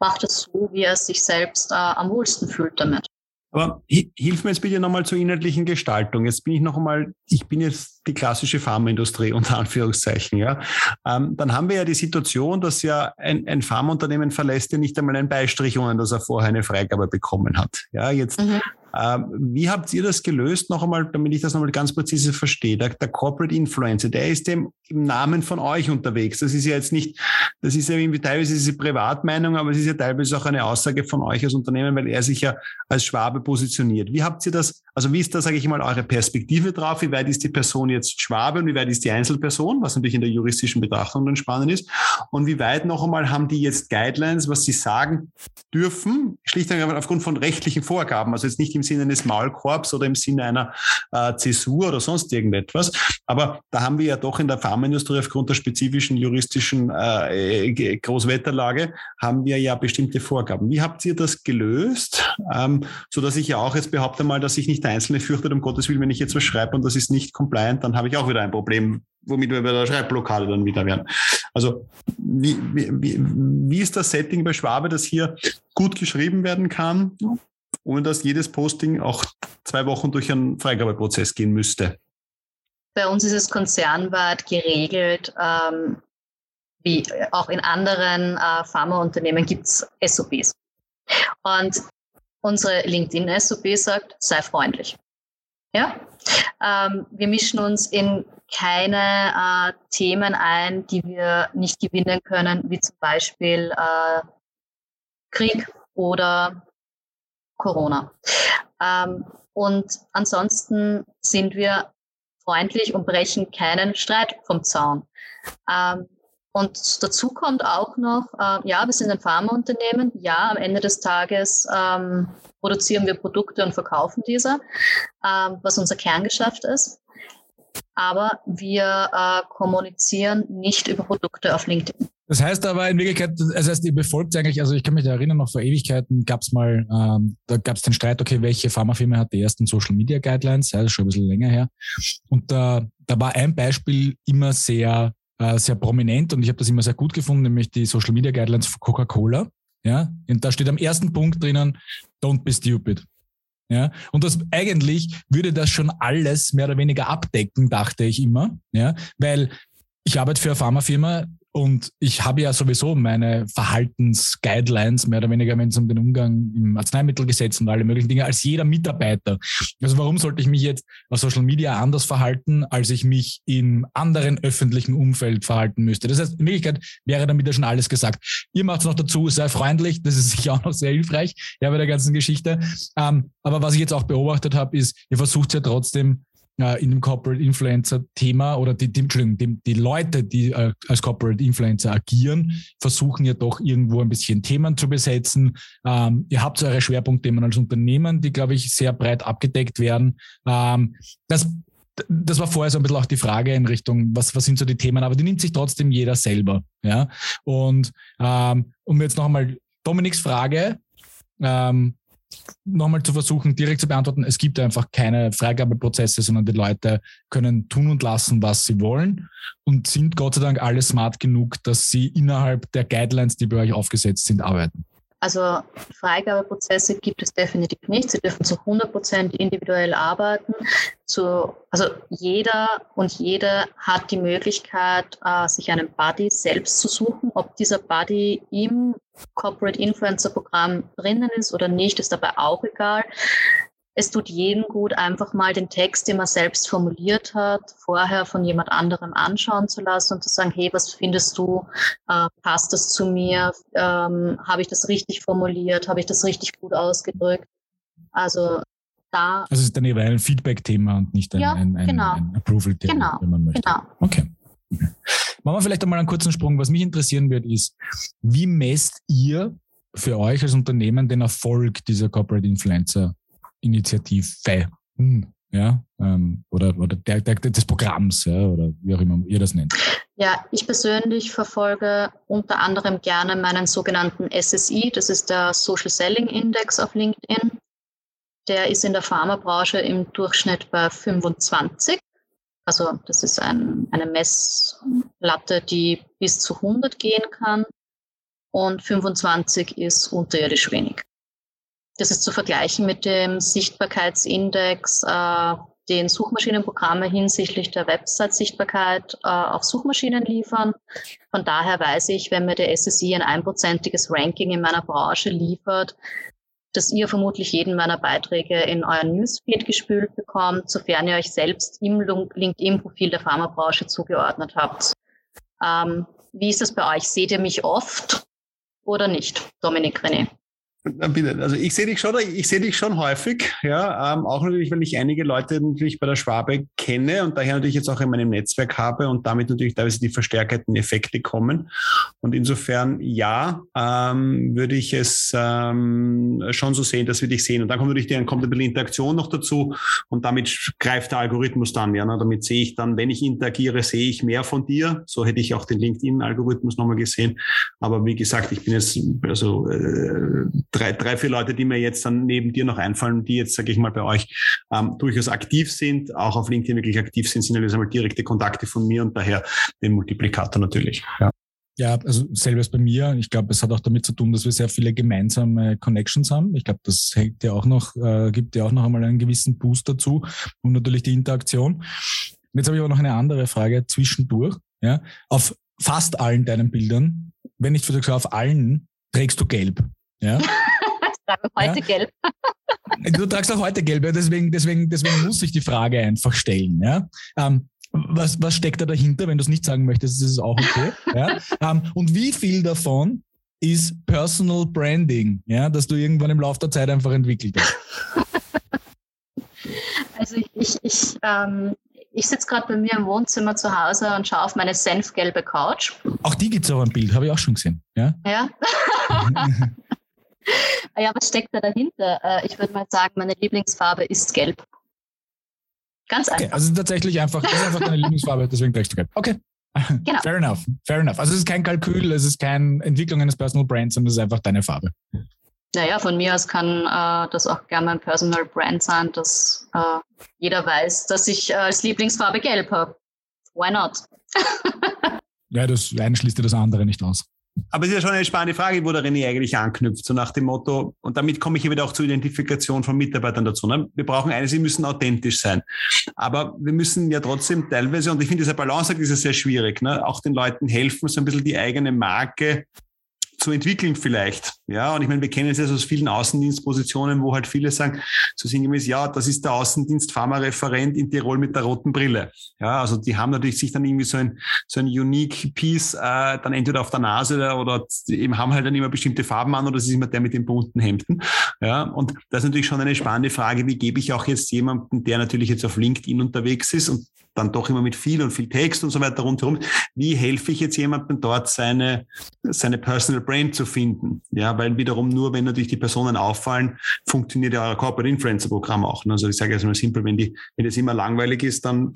macht es so, wie er sich selbst äh, am wohlsten fühlt damit. Aber hilf mir jetzt bitte nochmal zur inhaltlichen Gestaltung. Jetzt bin ich noch einmal, ich bin jetzt die klassische Pharmaindustrie unter Anführungszeichen, ja. Ähm, dann haben wir ja die Situation, dass ja ein, ein Pharmaunternehmen verlässt ja nicht einmal einen Beistrich, ohne dass er vorher eine Freigabe bekommen hat. Ja, jetzt mhm. Ähm, wie habt ihr das gelöst? Noch einmal, damit ich das nochmal ganz präzise verstehe. Der, der Corporate Influencer, der ist dem im Namen von euch unterwegs. Das ist ja jetzt nicht, das ist ja irgendwie teilweise diese Privatmeinung, aber es ist ja teilweise auch eine Aussage von euch als Unternehmen, weil er sich ja als Schwabe positioniert. Wie habt ihr das, also wie ist da, sage ich mal, eure Perspektive drauf? Wie weit ist die Person jetzt Schwabe und wie weit ist die Einzelperson, was natürlich in der juristischen Betrachtung dann spannend ist? Und wie weit noch einmal haben die jetzt Guidelines, was sie sagen dürfen, schlicht und einfach aufgrund von rechtlichen Vorgaben, also jetzt nicht im Sinne eines Maulkorbs oder im Sinne einer äh, Zäsur oder sonst irgendetwas. Aber da haben wir ja doch in der Pharmaindustrie aufgrund der spezifischen juristischen äh, Großwetterlage haben wir ja bestimmte Vorgaben. Wie habt ihr das gelöst? Ähm, so dass ich ja auch jetzt behaupte mal, dass sich nicht der Einzelne fürchtet, um Gottes Willen, wenn ich jetzt was schreibe und das ist nicht compliant, dann habe ich auch wieder ein Problem, womit wir bei der Schreibblockade dann wieder werden. Also wie, wie, wie ist das Setting bei Schwabe, dass hier gut geschrieben werden kann, ohne dass jedes Posting auch zwei Wochen durch einen Freigabeprozess gehen müsste? Bei uns ist es konzernweit geregelt. Ähm, wie auch in anderen äh, Pharmaunternehmen gibt es SOPs. Und unsere LinkedIn-SOP sagt, sei freundlich. Ja? Ähm, wir mischen uns in keine äh, Themen ein, die wir nicht gewinnen können, wie zum Beispiel äh, Krieg oder Corona. Ähm, und ansonsten sind wir freundlich und brechen keinen Streit vom Zaun. Ähm, und dazu kommt auch noch, äh, ja, wir sind ein Pharmaunternehmen. Ja, am Ende des Tages ähm, produzieren wir Produkte und verkaufen diese, ähm, was unser Kerngeschäft ist. Aber wir äh, kommunizieren nicht über Produkte auf LinkedIn. Das heißt aber in Wirklichkeit, das heißt, ihr befolgt eigentlich, also ich kann mich da erinnern, noch vor Ewigkeiten gab es mal, ähm, da gab es den Streit, okay, welche Pharmafirma hat die ersten Social Media Guidelines, ja, das ist schon ein bisschen länger her. Und da, da war ein Beispiel immer sehr, äh, sehr prominent und ich habe das immer sehr gut gefunden, nämlich die Social Media Guidelines von Coca-Cola. Ja, und da steht am ersten Punkt drinnen, don't be stupid. Ja, und das eigentlich würde das schon alles mehr oder weniger abdecken, dachte ich immer. Ja, weil ich arbeite für eine Pharmafirma, und ich habe ja sowieso meine Verhaltensguidelines, mehr oder weniger, wenn es um den Umgang im Arzneimittelgesetz und alle möglichen Dinge, als jeder Mitarbeiter. Also warum sollte ich mich jetzt auf Social Media anders verhalten, als ich mich im anderen öffentlichen Umfeld verhalten müsste? Das heißt, in Wirklichkeit wäre damit ja schon alles gesagt. Ihr macht es noch dazu, sehr freundlich, das ist sicher auch noch sehr hilfreich, ja, bei der ganzen Geschichte. Ähm, aber was ich jetzt auch beobachtet habe, ist, ihr versucht ja trotzdem äh, in dem Corporate Influencer Thema oder die, die, Entschuldigung, die, die Leute, die äh, als Corporate Influencer agieren, versuchen ja doch irgendwo ein bisschen Themen zu besetzen. Ähm, ihr habt eure Schwerpunktthemen als Unternehmen, die, glaube ich, sehr breit abgedeckt werden. Ähm, das das war vorher so ein bisschen auch die Frage in Richtung, was, was sind so die Themen, aber die nimmt sich trotzdem jeder selber. Ja? Und ähm, um jetzt noch einmal Dominiks Frage, ähm, nochmal zu versuchen, direkt zu beantworten, es gibt einfach keine Freigabeprozesse, sondern die Leute können tun und lassen, was sie wollen und sind Gott sei Dank alle smart genug, dass sie innerhalb der Guidelines, die bei euch aufgesetzt sind, arbeiten. Also Freigabeprozesse gibt es definitiv nicht. Sie dürfen zu 100 Prozent individuell arbeiten. Zu, also jeder und jede hat die Möglichkeit, äh, sich einen Buddy selbst zu suchen. Ob dieser Buddy im Corporate Influencer Programm drinnen ist oder nicht, ist dabei auch egal es tut jedem gut, einfach mal den Text, den man selbst formuliert hat, vorher von jemand anderem anschauen zu lassen und zu sagen, hey, was findest du? Äh, passt das zu mir? Ähm, Habe ich das richtig formuliert? Habe ich das richtig gut ausgedrückt? Also da. Also es ist dann eher ein Feedback-Thema und nicht ein, ja, ein, ein, genau. ein Approval-Thema, genau, wenn man möchte. Genau. Okay. okay. Machen wir vielleicht einmal einen kurzen Sprung. Was mich interessieren wird, ist, wie messt ihr für euch als Unternehmen den Erfolg dieser Corporate Influencer Initiative, ja, ähm, oder, oder der, der, des Programms, ja, oder wie auch immer ihr das nennt. Ja, ich persönlich verfolge unter anderem gerne meinen sogenannten SSI, das ist der Social Selling Index auf LinkedIn. Der ist in der Pharmabranche im Durchschnitt bei 25. Also das ist ein, eine Messlatte, die bis zu 100 gehen kann. Und 25 ist unterirdisch wenig. Das ist zu vergleichen mit dem Sichtbarkeitsindex, äh, den Suchmaschinenprogramme hinsichtlich der Website-Sichtbarkeit äh, auf Suchmaschinen liefern. Von daher weiß ich, wenn mir der SSI ein einprozentiges Ranking in meiner Branche liefert, dass ihr vermutlich jeden meiner Beiträge in euren Newsfeed gespült bekommt, sofern ihr euch selbst im LinkedIn-Profil der Pharmabranche zugeordnet habt. Ähm, wie ist das bei euch? Seht ihr mich oft oder nicht, Dominik René? Also ich sehe dich schon, ich sehe dich schon häufig, ja, ähm, auch natürlich, weil ich einige Leute natürlich bei der Schwabe kenne und daher natürlich jetzt auch in meinem Netzwerk habe und damit natürlich teilweise die verstärkten Effekte kommen. Und insofern, ja, ähm, würde ich es ähm, schon so sehen, dass wir dich sehen. Und dann kommt natürlich dann kommt ein Interaktion noch dazu und damit greift der Algorithmus dann, ja, ne? damit sehe ich dann, wenn ich interagiere, sehe ich mehr von dir. So hätte ich auch den LinkedIn-Algorithmus nochmal gesehen. Aber wie gesagt, ich bin jetzt, also äh, drei, drei, vier Leute, die mir jetzt dann neben dir noch einfallen, die jetzt, sage ich mal, bei euch ähm, durchaus aktiv sind, auch auf LinkedIn wirklich aktiv sind, sind ja einmal direkte Kontakte von mir und daher den Multiplikator natürlich. Ja. Ja, also selbes bei mir. Ich glaube, es hat auch damit zu tun, dass wir sehr viele gemeinsame Connections haben. Ich glaube, das hängt ja auch noch, äh, gibt ja auch noch einmal einen gewissen Boost dazu und natürlich die Interaktion. Jetzt habe ich aber noch eine andere Frage zwischendurch. Ja, auf fast allen deinen Bildern, wenn nicht sogar auf allen, trägst du gelb. Ja. trage heute ja? gelb. du tragst auch heute gelb, deswegen, deswegen, deswegen muss ich die Frage einfach stellen. Ja? Ähm, was, was steckt da dahinter? Wenn du es nicht sagen möchtest, ist es auch okay. ja? Ähm, und wie viel davon ist Personal Branding, ja, dass du irgendwann im Laufe der Zeit einfach entwickelt hast? Also ich, ich, ich, ähm, ich sitze gerade bei mir im Wohnzimmer zu Hause und schaue auf meine senfgelbe Couch. Auch die gibt es auch ein Bild, habe ich auch schon gesehen. Ja. ja. ja, was steckt da dahinter? Äh, ich würde mal sagen, meine Lieblingsfarbe ist gelb. Ganz einfach. Okay, also tatsächlich einfach, das ist einfach deine Lieblingsfarbe, deswegen trägst du gelb. Okay. Genau. Fair enough, fair enough. Also es ist kein Kalkül, es ist keine Entwicklung eines Personal Brands, sondern es ist einfach deine Farbe. Naja, von mir aus kann äh, das auch gerne mein Personal Brand sein, dass äh, jeder weiß, dass ich äh, als Lieblingsfarbe gelb habe. Why not? ja, das eine schließt dir das andere nicht aus. Aber es ist ja schon eine spannende Frage, wo der René eigentlich anknüpft, so nach dem Motto, und damit komme ich hier wieder auch zur Identifikation von Mitarbeitern dazu. Ne? Wir brauchen eine, sie müssen authentisch sein. Aber wir müssen ja trotzdem teilweise, und ich finde, dieser Balance ist ja sehr schwierig, ne? auch den Leuten helfen, so ein bisschen die eigene Marke zu entwickeln vielleicht. Ja, und ich meine, wir kennen es ja aus vielen Außendienstpositionen, wo halt viele sagen, so sinngemäß, ja, das ist der Außendienst Pharma-Referent in Tirol mit der roten Brille. Ja, also die haben natürlich sich dann irgendwie so ein, so ein unique Piece, äh, dann entweder auf der Nase oder, oder eben haben halt dann immer bestimmte Farben an oder es ist immer der mit den bunten Hemden. Ja, und das ist natürlich schon eine spannende Frage, wie gebe ich auch jetzt jemanden, der natürlich jetzt auf LinkedIn unterwegs ist und dann doch immer mit viel und viel Text und so weiter rundherum. Wie helfe ich jetzt jemandem dort seine, seine Personal Brand zu finden? Ja, weil wiederum nur, wenn natürlich die Personen auffallen, funktioniert ja euer Corporate Influencer Programm auch. Ne? Also ich sage jetzt mal simpel, wenn die, wenn das immer langweilig ist, dann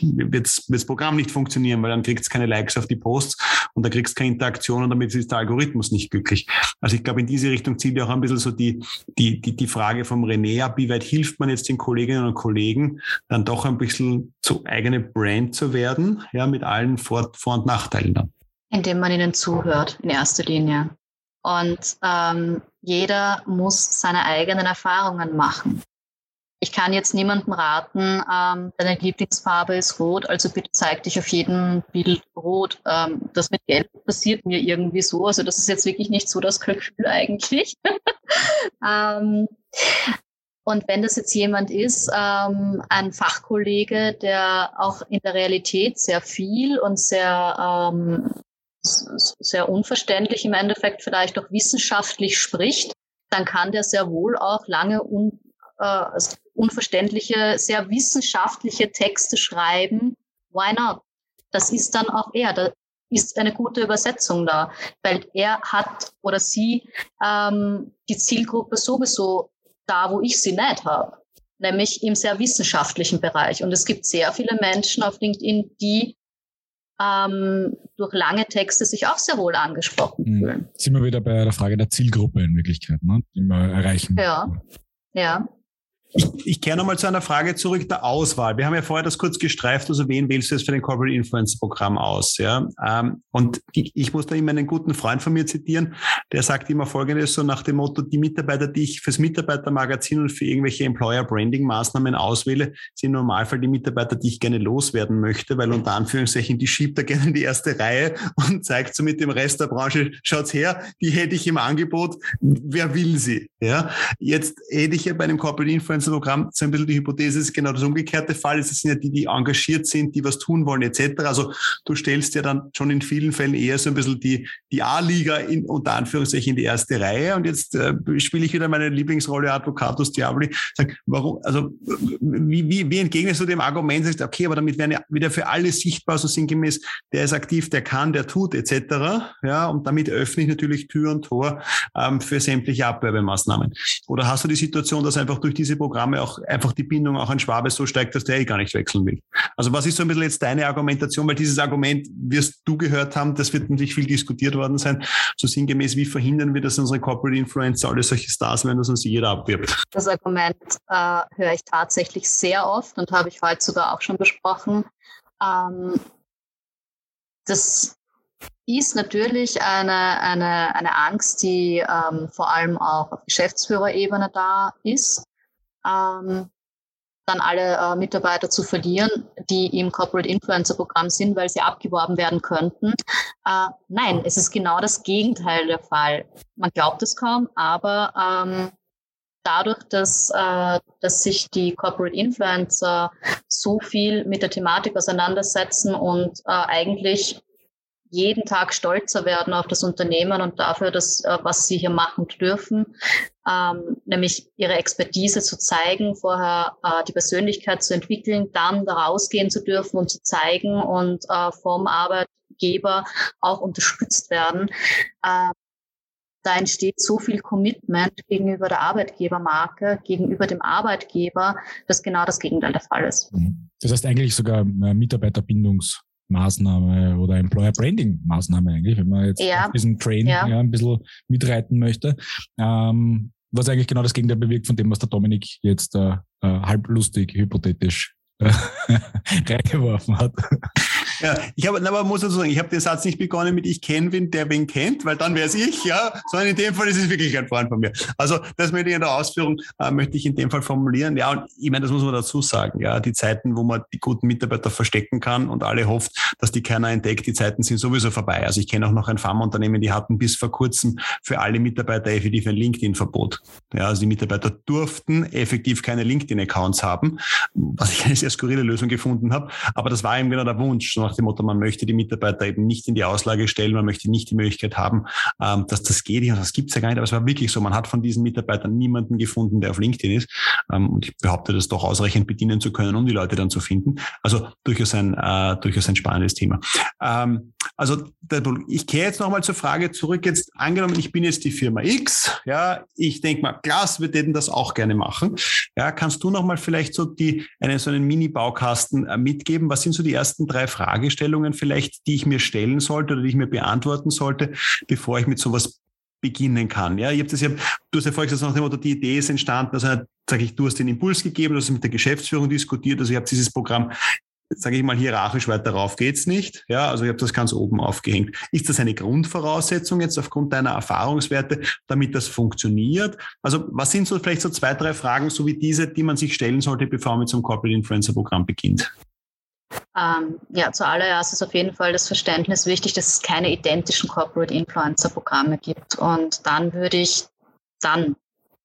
wird das Programm nicht funktionieren, weil dann kriegt es keine Likes auf die Posts und da kriegst keine Interaktion und damit ist der Algorithmus nicht glücklich. Also ich glaube, in diese Richtung zielt ja auch ein bisschen so die, die, die, die Frage vom René ab, wie weit hilft man jetzt den Kolleginnen und Kollegen, dann doch ein bisschen zu eigene Brand zu werden, ja, mit allen Vor-, Vor und Nachteilen dann. Indem man ihnen zuhört, in erster Linie. Und ähm, jeder muss seine eigenen Erfahrungen machen. Ich kann jetzt niemandem raten, ähm, deine Lieblingsfarbe ist rot, also bitte zeig dich auf jedem Bild rot. Ähm, das mit Gelb passiert mir irgendwie so. Also das ist jetzt wirklich nicht so das Kalkül eigentlich. ähm, und wenn das jetzt jemand ist, ähm, ein Fachkollege, der auch in der Realität sehr viel und sehr, ähm, sehr unverständlich im Endeffekt vielleicht auch wissenschaftlich spricht, dann kann der sehr wohl auch lange un, äh, unverständliche, sehr wissenschaftliche Texte schreiben. Why not? Das ist dann auch er. Da ist eine gute Übersetzung da, weil er hat oder sie ähm, die Zielgruppe sowieso da, wo ich sie nicht habe, nämlich im sehr wissenschaftlichen Bereich. Und es gibt sehr viele Menschen auf LinkedIn, die ähm, durch lange Texte sich auch sehr wohl angesprochen mhm. fühlen. Sind wir wieder bei der Frage der Zielgruppe in Wirklichkeit, ne? die wir erreichen. Ja, ja. Ich kehre nochmal zu einer Frage zurück der Auswahl. Wir haben ja vorher das kurz gestreift, also wen wählst du jetzt für den Corporate Influence Programm aus? Ja? Ähm, und ich muss da immer einen guten Freund von mir zitieren, der sagt immer Folgendes, so nach dem Motto, die Mitarbeiter, die ich fürs Mitarbeitermagazin und für irgendwelche Employer Branding Maßnahmen auswähle, sind im Normalfall die Mitarbeiter, die ich gerne loswerden möchte, weil unter Anführungszeichen, die schiebt da gerne in die erste Reihe und zeigt so mit dem Rest der Branche, schaut's her, die hätte ich im Angebot, wer will sie? Ja? Jetzt hätte ich ja bei einem Corporate Influence Programm so ein bisschen die Hypothese ist genau das umgekehrte Fall. Es sind ja die, die engagiert sind, die was tun wollen, etc. Also du stellst ja dann schon in vielen Fällen eher so ein bisschen die, die A-Liga in, unter Anführungszeichen in die erste Reihe. Und jetzt äh, spiele ich wieder meine Lieblingsrolle Advocatus Diaboli. Sag, warum, also wie, wie, wie entgegnest du dem Argument, sagst, okay, aber damit werden ja wieder für alle sichtbar, so sinngemäß, der ist aktiv, der kann, der tut, etc. Ja, und damit öffne ich natürlich Tür und Tor ähm, für sämtliche Abwerbemaßnahmen. Oder hast du die Situation, dass einfach durch diese Programme auch einfach die Bindung auch an Schwabe so steigt, dass der eh gar nicht wechseln will. Also was ist so ein bisschen jetzt deine Argumentation? Weil dieses Argument wirst du gehört haben, das wird natürlich viel diskutiert worden sein. So sinngemäß, wie verhindern wir, dass unsere Corporate Influencer alle solche Stars werden, dass uns jeder abwirbt? Das Argument äh, höre ich tatsächlich sehr oft und habe ich heute sogar auch schon besprochen. Ähm, das ist natürlich eine, eine, eine Angst, die ähm, vor allem auch auf Geschäftsführerebene da ist ähm, dann alle äh, Mitarbeiter zu verlieren, die im Corporate Influencer Programm sind, weil sie abgeworben werden könnten. Äh, nein, es ist genau das Gegenteil der Fall. Man glaubt es kaum, aber ähm, dadurch, dass, äh, dass sich die Corporate Influencer so viel mit der Thematik auseinandersetzen und äh, eigentlich jeden Tag stolzer werden auf das Unternehmen und dafür, dass, äh, was sie hier machen dürfen, ähm, nämlich ihre Expertise zu zeigen, vorher äh, die Persönlichkeit zu entwickeln, dann da rausgehen zu dürfen und zu zeigen und äh, vom Arbeitgeber auch unterstützt werden. Äh, da entsteht so viel Commitment gegenüber der Arbeitgebermarke, gegenüber dem Arbeitgeber, dass genau das Gegenteil der Fall ist. Mhm. Das heißt eigentlich sogar äh, Mitarbeiterbindungs Maßnahme oder Employer Branding Maßnahme eigentlich, wenn man jetzt ja. diesen Train ja. ja. ein bisschen mitreiten möchte. Ähm, was eigentlich genau das Gegenteil bewirkt von dem, was der Dominik jetzt äh, äh, halblustig, hypothetisch äh, reingeworfen hat. Ja, ich habe, aber muss dazu sagen, ich habe den Satz nicht begonnen mit ich kenne wen, der wen kennt, weil dann wäre es ich, ja, sondern in dem Fall ist es wirklich ein Freund von mir. Also das möchte ich in der Ausführung, äh, möchte ich in dem Fall formulieren. Ja, und ich meine, das muss man dazu sagen, ja, die Zeiten, wo man die guten Mitarbeiter verstecken kann und alle hofft, dass die keiner entdeckt, die Zeiten sind sowieso vorbei. Also ich kenne auch noch ein Pharmaunternehmen, die hatten bis vor kurzem für alle Mitarbeiter effektiv ein LinkedIn-Verbot. Ja, also die Mitarbeiter durften effektiv keine LinkedIn-Accounts haben, was ich eine sehr skurrile Lösung gefunden habe. Aber das war eben genau der Wunsch nach dem Motto, man möchte die Mitarbeiter eben nicht in die Auslage stellen, man möchte nicht die Möglichkeit haben, ähm, dass das geht. Das gibt's ja gar nicht, aber es war wirklich so. Man hat von diesen Mitarbeitern niemanden gefunden, der auf LinkedIn ist. Ähm, und ich behaupte, das doch ausreichend bedienen zu können, um die Leute dann zu finden. Also durchaus ein, äh, durchaus ein spannendes Thema. Ähm, also ich kehre jetzt nochmal zur Frage zurück. Jetzt angenommen, ich bin jetzt die Firma X. Ja, ich denke mal, Glas, wir täten das auch gerne machen. Ja, kannst du nochmal vielleicht so die, einen, so einen Mini-Baukasten äh, mitgeben? Was sind so die ersten drei Fragestellungen vielleicht, die ich mir stellen sollte oder die ich mir beantworten sollte, bevor ich mit sowas beginnen kann. Ja, ich habe das ja, du hast ja vorhin gesagt, nach die Idee ist entstanden, also sage ich, du hast den Impuls gegeben, du hast mit der Geschäftsführung diskutiert, also ich habe dieses Programm sage ich mal, hierarchisch weiter rauf geht's nicht. Ja, also ich habe das ganz oben aufgehängt. Ist das eine Grundvoraussetzung jetzt aufgrund deiner Erfahrungswerte, damit das funktioniert? Also was sind so vielleicht so zwei, drei Fragen, so wie diese, die man sich stellen sollte, bevor man mit so einem Corporate Influencer Programm beginnt? Ähm, ja, zuallererst ist auf jeden Fall das Verständnis wichtig, dass es keine identischen Corporate Influencer Programme gibt. Und dann würde ich dann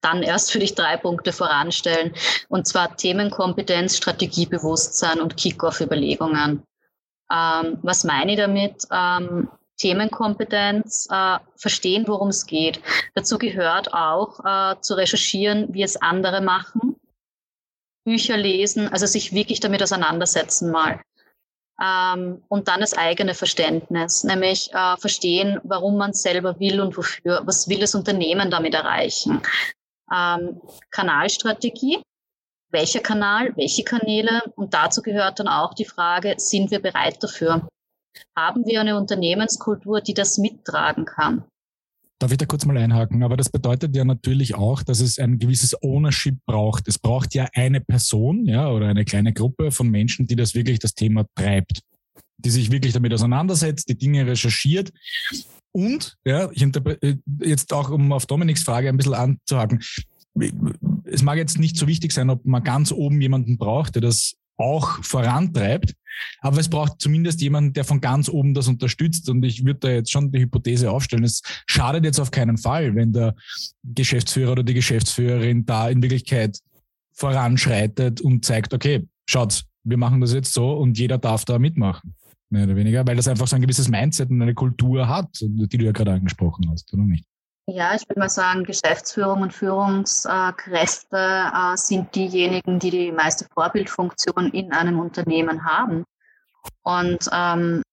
dann erst für dich drei Punkte voranstellen. Und zwar Themenkompetenz, Strategiebewusstsein und Kick-Off-Überlegungen. Ähm, was meine ich damit? Ähm, Themenkompetenz, äh, verstehen, worum es geht. Dazu gehört auch äh, zu recherchieren, wie es andere machen, Bücher lesen, also sich wirklich damit auseinandersetzen mal. Ähm, und dann das eigene Verständnis, nämlich äh, verstehen, warum man selber will und wofür, was will das Unternehmen damit erreichen ähm, Kanalstrategie. Welcher Kanal, welche Kanäle? Und dazu gehört dann auch die Frage, sind wir bereit dafür? Haben wir eine Unternehmenskultur, die das mittragen kann? Darf ich da kurz mal einhaken? Aber das bedeutet ja natürlich auch, dass es ein gewisses Ownership braucht. Es braucht ja eine Person, ja, oder eine kleine Gruppe von Menschen, die das wirklich das Thema treibt, die sich wirklich damit auseinandersetzt, die Dinge recherchiert und, ja, ich äh, jetzt auch, um auf Dominiks Frage ein bisschen anzuhaken, es mag jetzt nicht so wichtig sein, ob man ganz oben jemanden braucht, der das auch vorantreibt, aber es braucht zumindest jemanden, der von ganz oben das unterstützt. Und ich würde da jetzt schon die Hypothese aufstellen, es schadet jetzt auf keinen Fall, wenn der Geschäftsführer oder die Geschäftsführerin da in Wirklichkeit voranschreitet und zeigt, okay, schaut, wir machen das jetzt so und jeder darf da mitmachen mehr oder weniger, weil das einfach so ein gewisses Mindset und eine Kultur hat, die du ja gerade angesprochen hast, oder nicht? Ja, ich würde mal sagen, Geschäftsführung und Führungskräfte äh, sind diejenigen, die die meiste Vorbildfunktion in einem Unternehmen haben. Und ähm,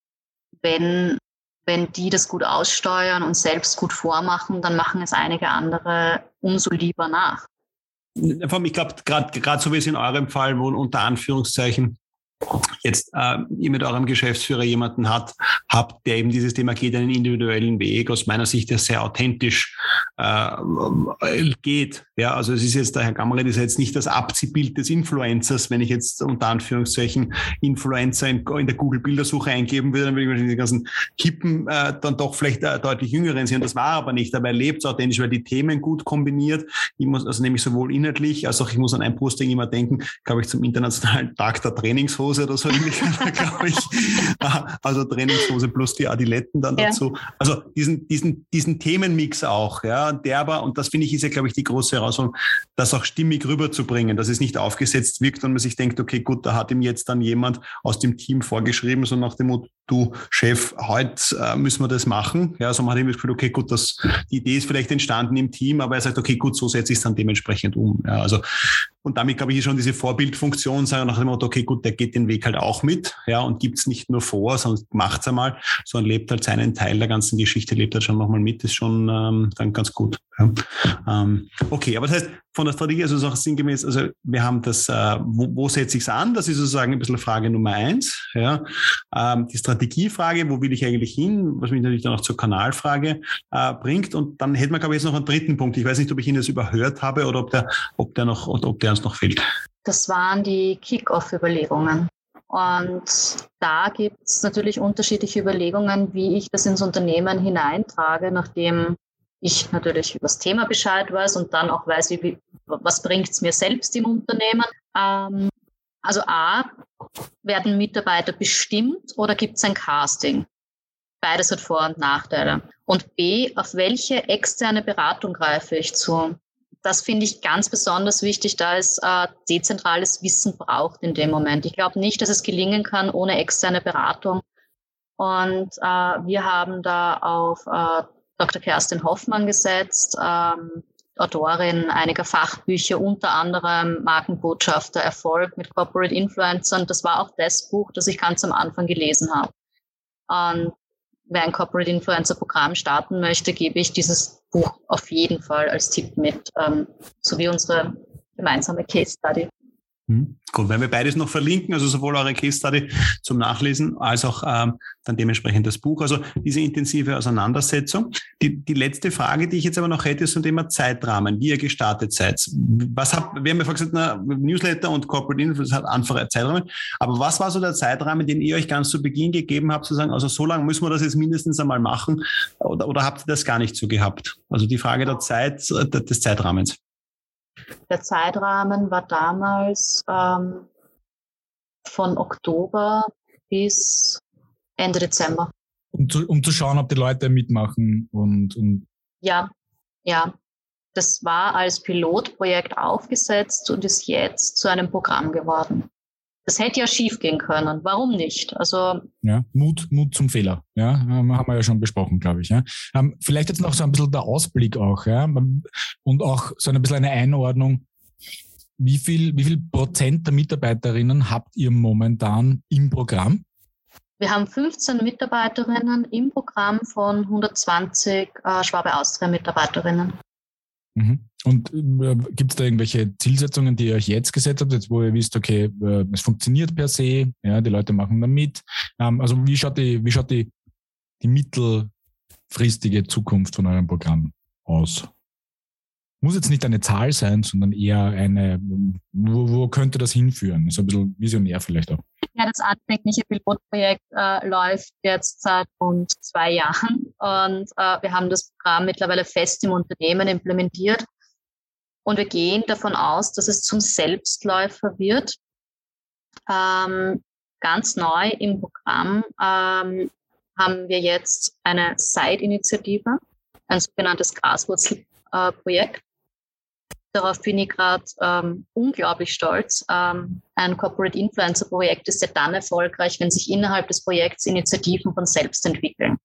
wenn, wenn die das gut aussteuern und selbst gut vormachen, dann machen es einige andere umso lieber nach. Ich glaube, gerade so wie es in eurem Fall, wo unter Anführungszeichen jetzt äh, ihr mit eurem Geschäftsführer jemanden hat, habt, der eben dieses Thema geht einen individuellen Weg, aus meiner Sicht der sehr authentisch äh, geht. Ja, also es ist jetzt, der Herr Gammerer ist jetzt nicht das Abziehbild des Influencers, wenn ich jetzt unter Anführungszeichen Influencer in, in der Google-Bildersuche eingeben würde, dann würde ich wahrscheinlich die ganzen Kippen äh, dann doch vielleicht äh, deutlich jüngeren sehen. Das war aber nicht, aber er lebt authentisch, weil die Themen gut kombiniert. Ich muss, also nämlich sowohl inhaltlich, als auch ich muss an ein Posting immer denken, glaube ich, zum Internationalen Tag der Trainingshose Trainingshose oder so ähnlich, glaube ich. Also Trainingshose plus die Adiletten dann ja. dazu. Also diesen, diesen, diesen Themenmix auch, ja, der aber, und das finde ich ist ja, glaube ich, die große Herausforderung, das auch stimmig rüberzubringen, dass es nicht aufgesetzt wirkt und man sich denkt, okay, gut, da hat ihm jetzt dann jemand aus dem Team vorgeschrieben, so nach dem Motto, du Chef, heute äh, müssen wir das machen. Ja, so man hat ihm das Gefühl, okay, gut, das, die Idee ist vielleicht entstanden im Team, aber er sagt, okay, gut, so setze ich es dann dementsprechend um. Ja, also, und damit, glaube ich, schon diese Vorbildfunktion, sagen nach dem Motto, okay, gut, der geht den Weg halt auch mit, ja, und gibt es nicht nur vor, sondern macht es einmal, sondern lebt halt seinen Teil der ganzen Geschichte, lebt halt schon nochmal mit, ist schon ähm, dann ganz gut. Ja. Ähm, okay, aber das heißt, von der Strategie, also auch sinngemäß, also wir haben das, äh, wo, wo setze ich es an? Das ist sozusagen ein bisschen Frage Nummer eins. Ja. Ähm, die Strategiefrage, wo will ich eigentlich hin, was mich natürlich dann auch zur Kanalfrage äh, bringt. Und dann hätten wir, glaube ich, jetzt noch einen dritten Punkt. Ich weiß nicht, ob ich ihn jetzt überhört habe oder ob der, ob der noch, ob der uns noch fehlt. Das waren die Kick-Off-Überlegungen. Und da gibt es natürlich unterschiedliche Überlegungen, wie ich das ins Unternehmen hineintrage, nachdem ich natürlich über das Thema Bescheid weiß und dann auch weiß, wie, was bringt es mir selbst im Unternehmen. Ähm, also A, werden Mitarbeiter bestimmt oder gibt es ein Casting? Beides hat Vor- und Nachteile. Und B, auf welche externe Beratung greife ich zu? Das finde ich ganz besonders wichtig, da es äh, dezentrales Wissen braucht in dem Moment. Ich glaube nicht, dass es gelingen kann ohne externe Beratung. Und äh, wir haben da auf äh, Dr. Kerstin Hoffmann gesetzt, ähm, Autorin einiger Fachbücher, unter anderem Markenbotschafter Erfolg mit Corporate Influencern. Das war auch das Buch, das ich ganz am Anfang gelesen habe. Und wer ein Corporate Influencer Programm starten möchte, gebe ich dieses Buch auf jeden Fall als Tipp mit, ähm, sowie unsere gemeinsame Case Study. Hm. Gut, wenn wir beides noch verlinken, also sowohl eure Case Study zum Nachlesen als auch ähm, dann dementsprechend das Buch. Also diese intensive Auseinandersetzung. Die, die letzte Frage, die ich jetzt aber noch hätte, ist zum Thema Zeitrahmen, wie ihr gestartet seid. Was habt, wir haben ja vorhin gesagt, na, Newsletter und Corporate Influence hat einfache Zeitrahmen. Aber was war so der Zeitrahmen, den ihr euch ganz zu Beginn gegeben habt, zu sagen, also so lange müssen wir das jetzt mindestens einmal machen? Oder, oder habt ihr das gar nicht so gehabt? Also die Frage der Zeit, des Zeitrahmens. Der Zeitrahmen war damals ähm, von Oktober bis Ende Dezember. Um zu, um zu schauen, ob die Leute mitmachen und, und ja, ja. Das war als Pilotprojekt aufgesetzt und ist jetzt zu einem Programm geworden. Das hätte ja schief gehen können. Warum nicht? Also ja, Mut, Mut zum Fehler. Ja, haben wir ja schon besprochen, glaube ich. Ja. Ähm, vielleicht jetzt noch so ein bisschen der Ausblick auch, ja, und auch so ein bisschen eine Einordnung. Wie viel, wie viel Prozent der Mitarbeiterinnen habt ihr momentan im Programm? Wir haben 15 Mitarbeiterinnen im Programm von 120 äh, Schwabe Austria Mitarbeiterinnen. Mhm. Und äh, gibt es da irgendwelche Zielsetzungen, die ihr euch jetzt gesetzt habt, jetzt wo ihr wisst, okay, äh, es funktioniert per se, ja, die Leute machen da mit. Ähm, also wie schaut die, wie schaut die, die mittelfristige Zukunft von eurem Programm aus? Muss jetzt nicht eine Zahl sein, sondern eher eine, wo, wo könnte das hinführen? Ist ein bisschen visionär vielleicht auch. Ja, das anfängliche Pilotprojekt äh, läuft jetzt seit rund zwei Jahren und äh, wir haben das Programm mittlerweile fest im Unternehmen implementiert und wir gehen davon aus, dass es zum Selbstläufer wird. Ähm, ganz neu im Programm ähm, haben wir jetzt eine Side-Initiative, ein sogenanntes Graswurzelprojekt. Darauf bin ich gerade ähm, unglaublich stolz. Ähm, ein Corporate Influencer Projekt ist ja dann erfolgreich, wenn sich innerhalb des Projekts Initiativen von selbst entwickeln.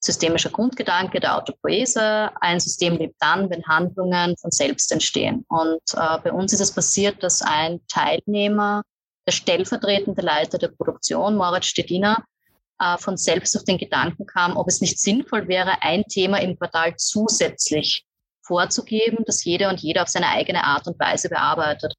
Systemischer Grundgedanke der Autopoese. Ein System lebt dann, wenn Handlungen von selbst entstehen. Und äh, bei uns ist es passiert, dass ein Teilnehmer, der stellvertretende Leiter der Produktion, Moritz Stediner, äh, von selbst auf den Gedanken kam, ob es nicht sinnvoll wäre, ein Thema im Quartal zusätzlich vorzugeben, dass jeder und jeder auf seine eigene Art und Weise bearbeitet.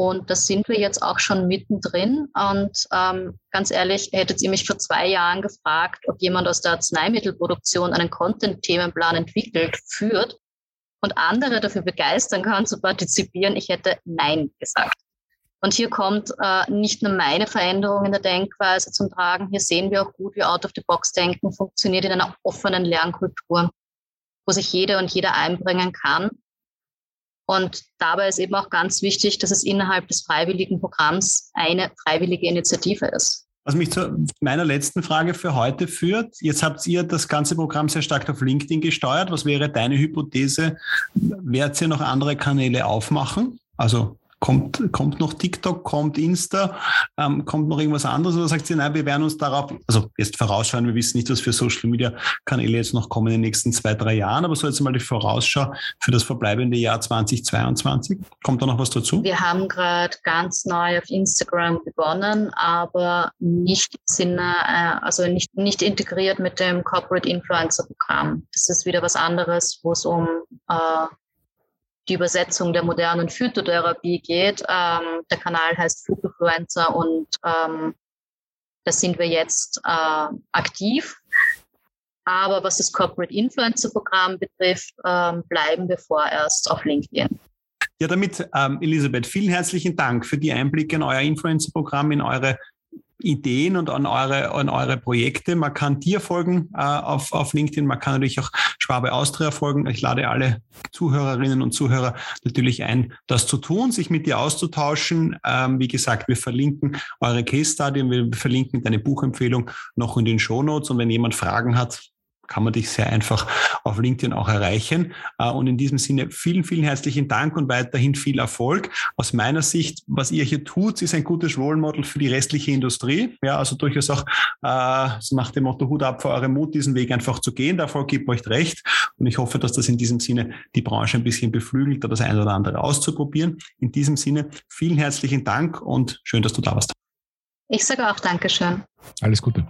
Und da sind wir jetzt auch schon mittendrin. Und ähm, ganz ehrlich, hättet ihr mich vor zwei Jahren gefragt, ob jemand aus der Arzneimittelproduktion einen Content-Themenplan entwickelt, führt und andere dafür begeistern kann, zu partizipieren, ich hätte Nein gesagt. Und hier kommt äh, nicht nur meine Veränderung in der Denkweise zum Tragen. Hier sehen wir auch gut, wie Out of the Box Denken funktioniert in einer offenen Lernkultur wo sich jeder und jeder einbringen kann. Und dabei ist eben auch ganz wichtig, dass es innerhalb des freiwilligen Programms eine freiwillige Initiative ist. Was mich zu meiner letzten Frage für heute führt. Jetzt habt ihr das ganze Programm sehr stark auf LinkedIn gesteuert. Was wäre deine Hypothese? Werdet ihr noch andere Kanäle aufmachen? Also Kommt, kommt noch TikTok, kommt Insta, ähm, kommt noch irgendwas anderes oder sagt sie, nein, wir werden uns darauf, also jetzt vorausschauen, wir wissen nicht, was für Social Media Kanäle jetzt noch kommen in den nächsten zwei, drei Jahren, aber so jetzt mal die Vorausschau für das verbleibende Jahr 2022. Kommt da noch was dazu? Wir haben gerade ganz neu auf Instagram begonnen, aber nicht im Sinne, äh, also nicht, nicht integriert mit dem Corporate Influencer Programm. Das ist wieder was anderes, wo es um äh, die Übersetzung der modernen Phytotherapie geht. Ähm, der Kanal heißt Phytofluencer und ähm, da sind wir jetzt äh, aktiv. Aber was das Corporate Influencer Programm betrifft, ähm, bleiben wir vorerst auf LinkedIn. Ja, damit, ähm, Elisabeth, vielen herzlichen Dank für die Einblicke in euer Influencer-Programm, in eure Ideen und an eure, an eure Projekte. Man kann dir folgen äh, auf, auf LinkedIn, man kann natürlich auch Schwabe Austria folgen. Ich lade alle Zuhörerinnen und Zuhörer natürlich ein, das zu tun, sich mit dir auszutauschen. Ähm, wie gesagt, wir verlinken eure Case Study und wir verlinken deine Buchempfehlung noch in den Show Notes. Und wenn jemand Fragen hat, kann man dich sehr einfach auf LinkedIn auch erreichen. Äh, und in diesem Sinne vielen, vielen herzlichen Dank und weiterhin viel Erfolg. Aus meiner Sicht, was ihr hier tut, ist ein gutes Role Model für die restliche Industrie. Ja, also durchaus auch äh, nach dem Motto Hut ab für eure Mut, diesen Weg einfach zu gehen. Der Erfolg gibt euch recht. Und ich hoffe, dass das in diesem Sinne die Branche ein bisschen beflügelt, da das eine oder andere auszuprobieren. In diesem Sinne vielen herzlichen Dank und schön, dass du da warst. Ich sage auch Dankeschön. Alles Gute.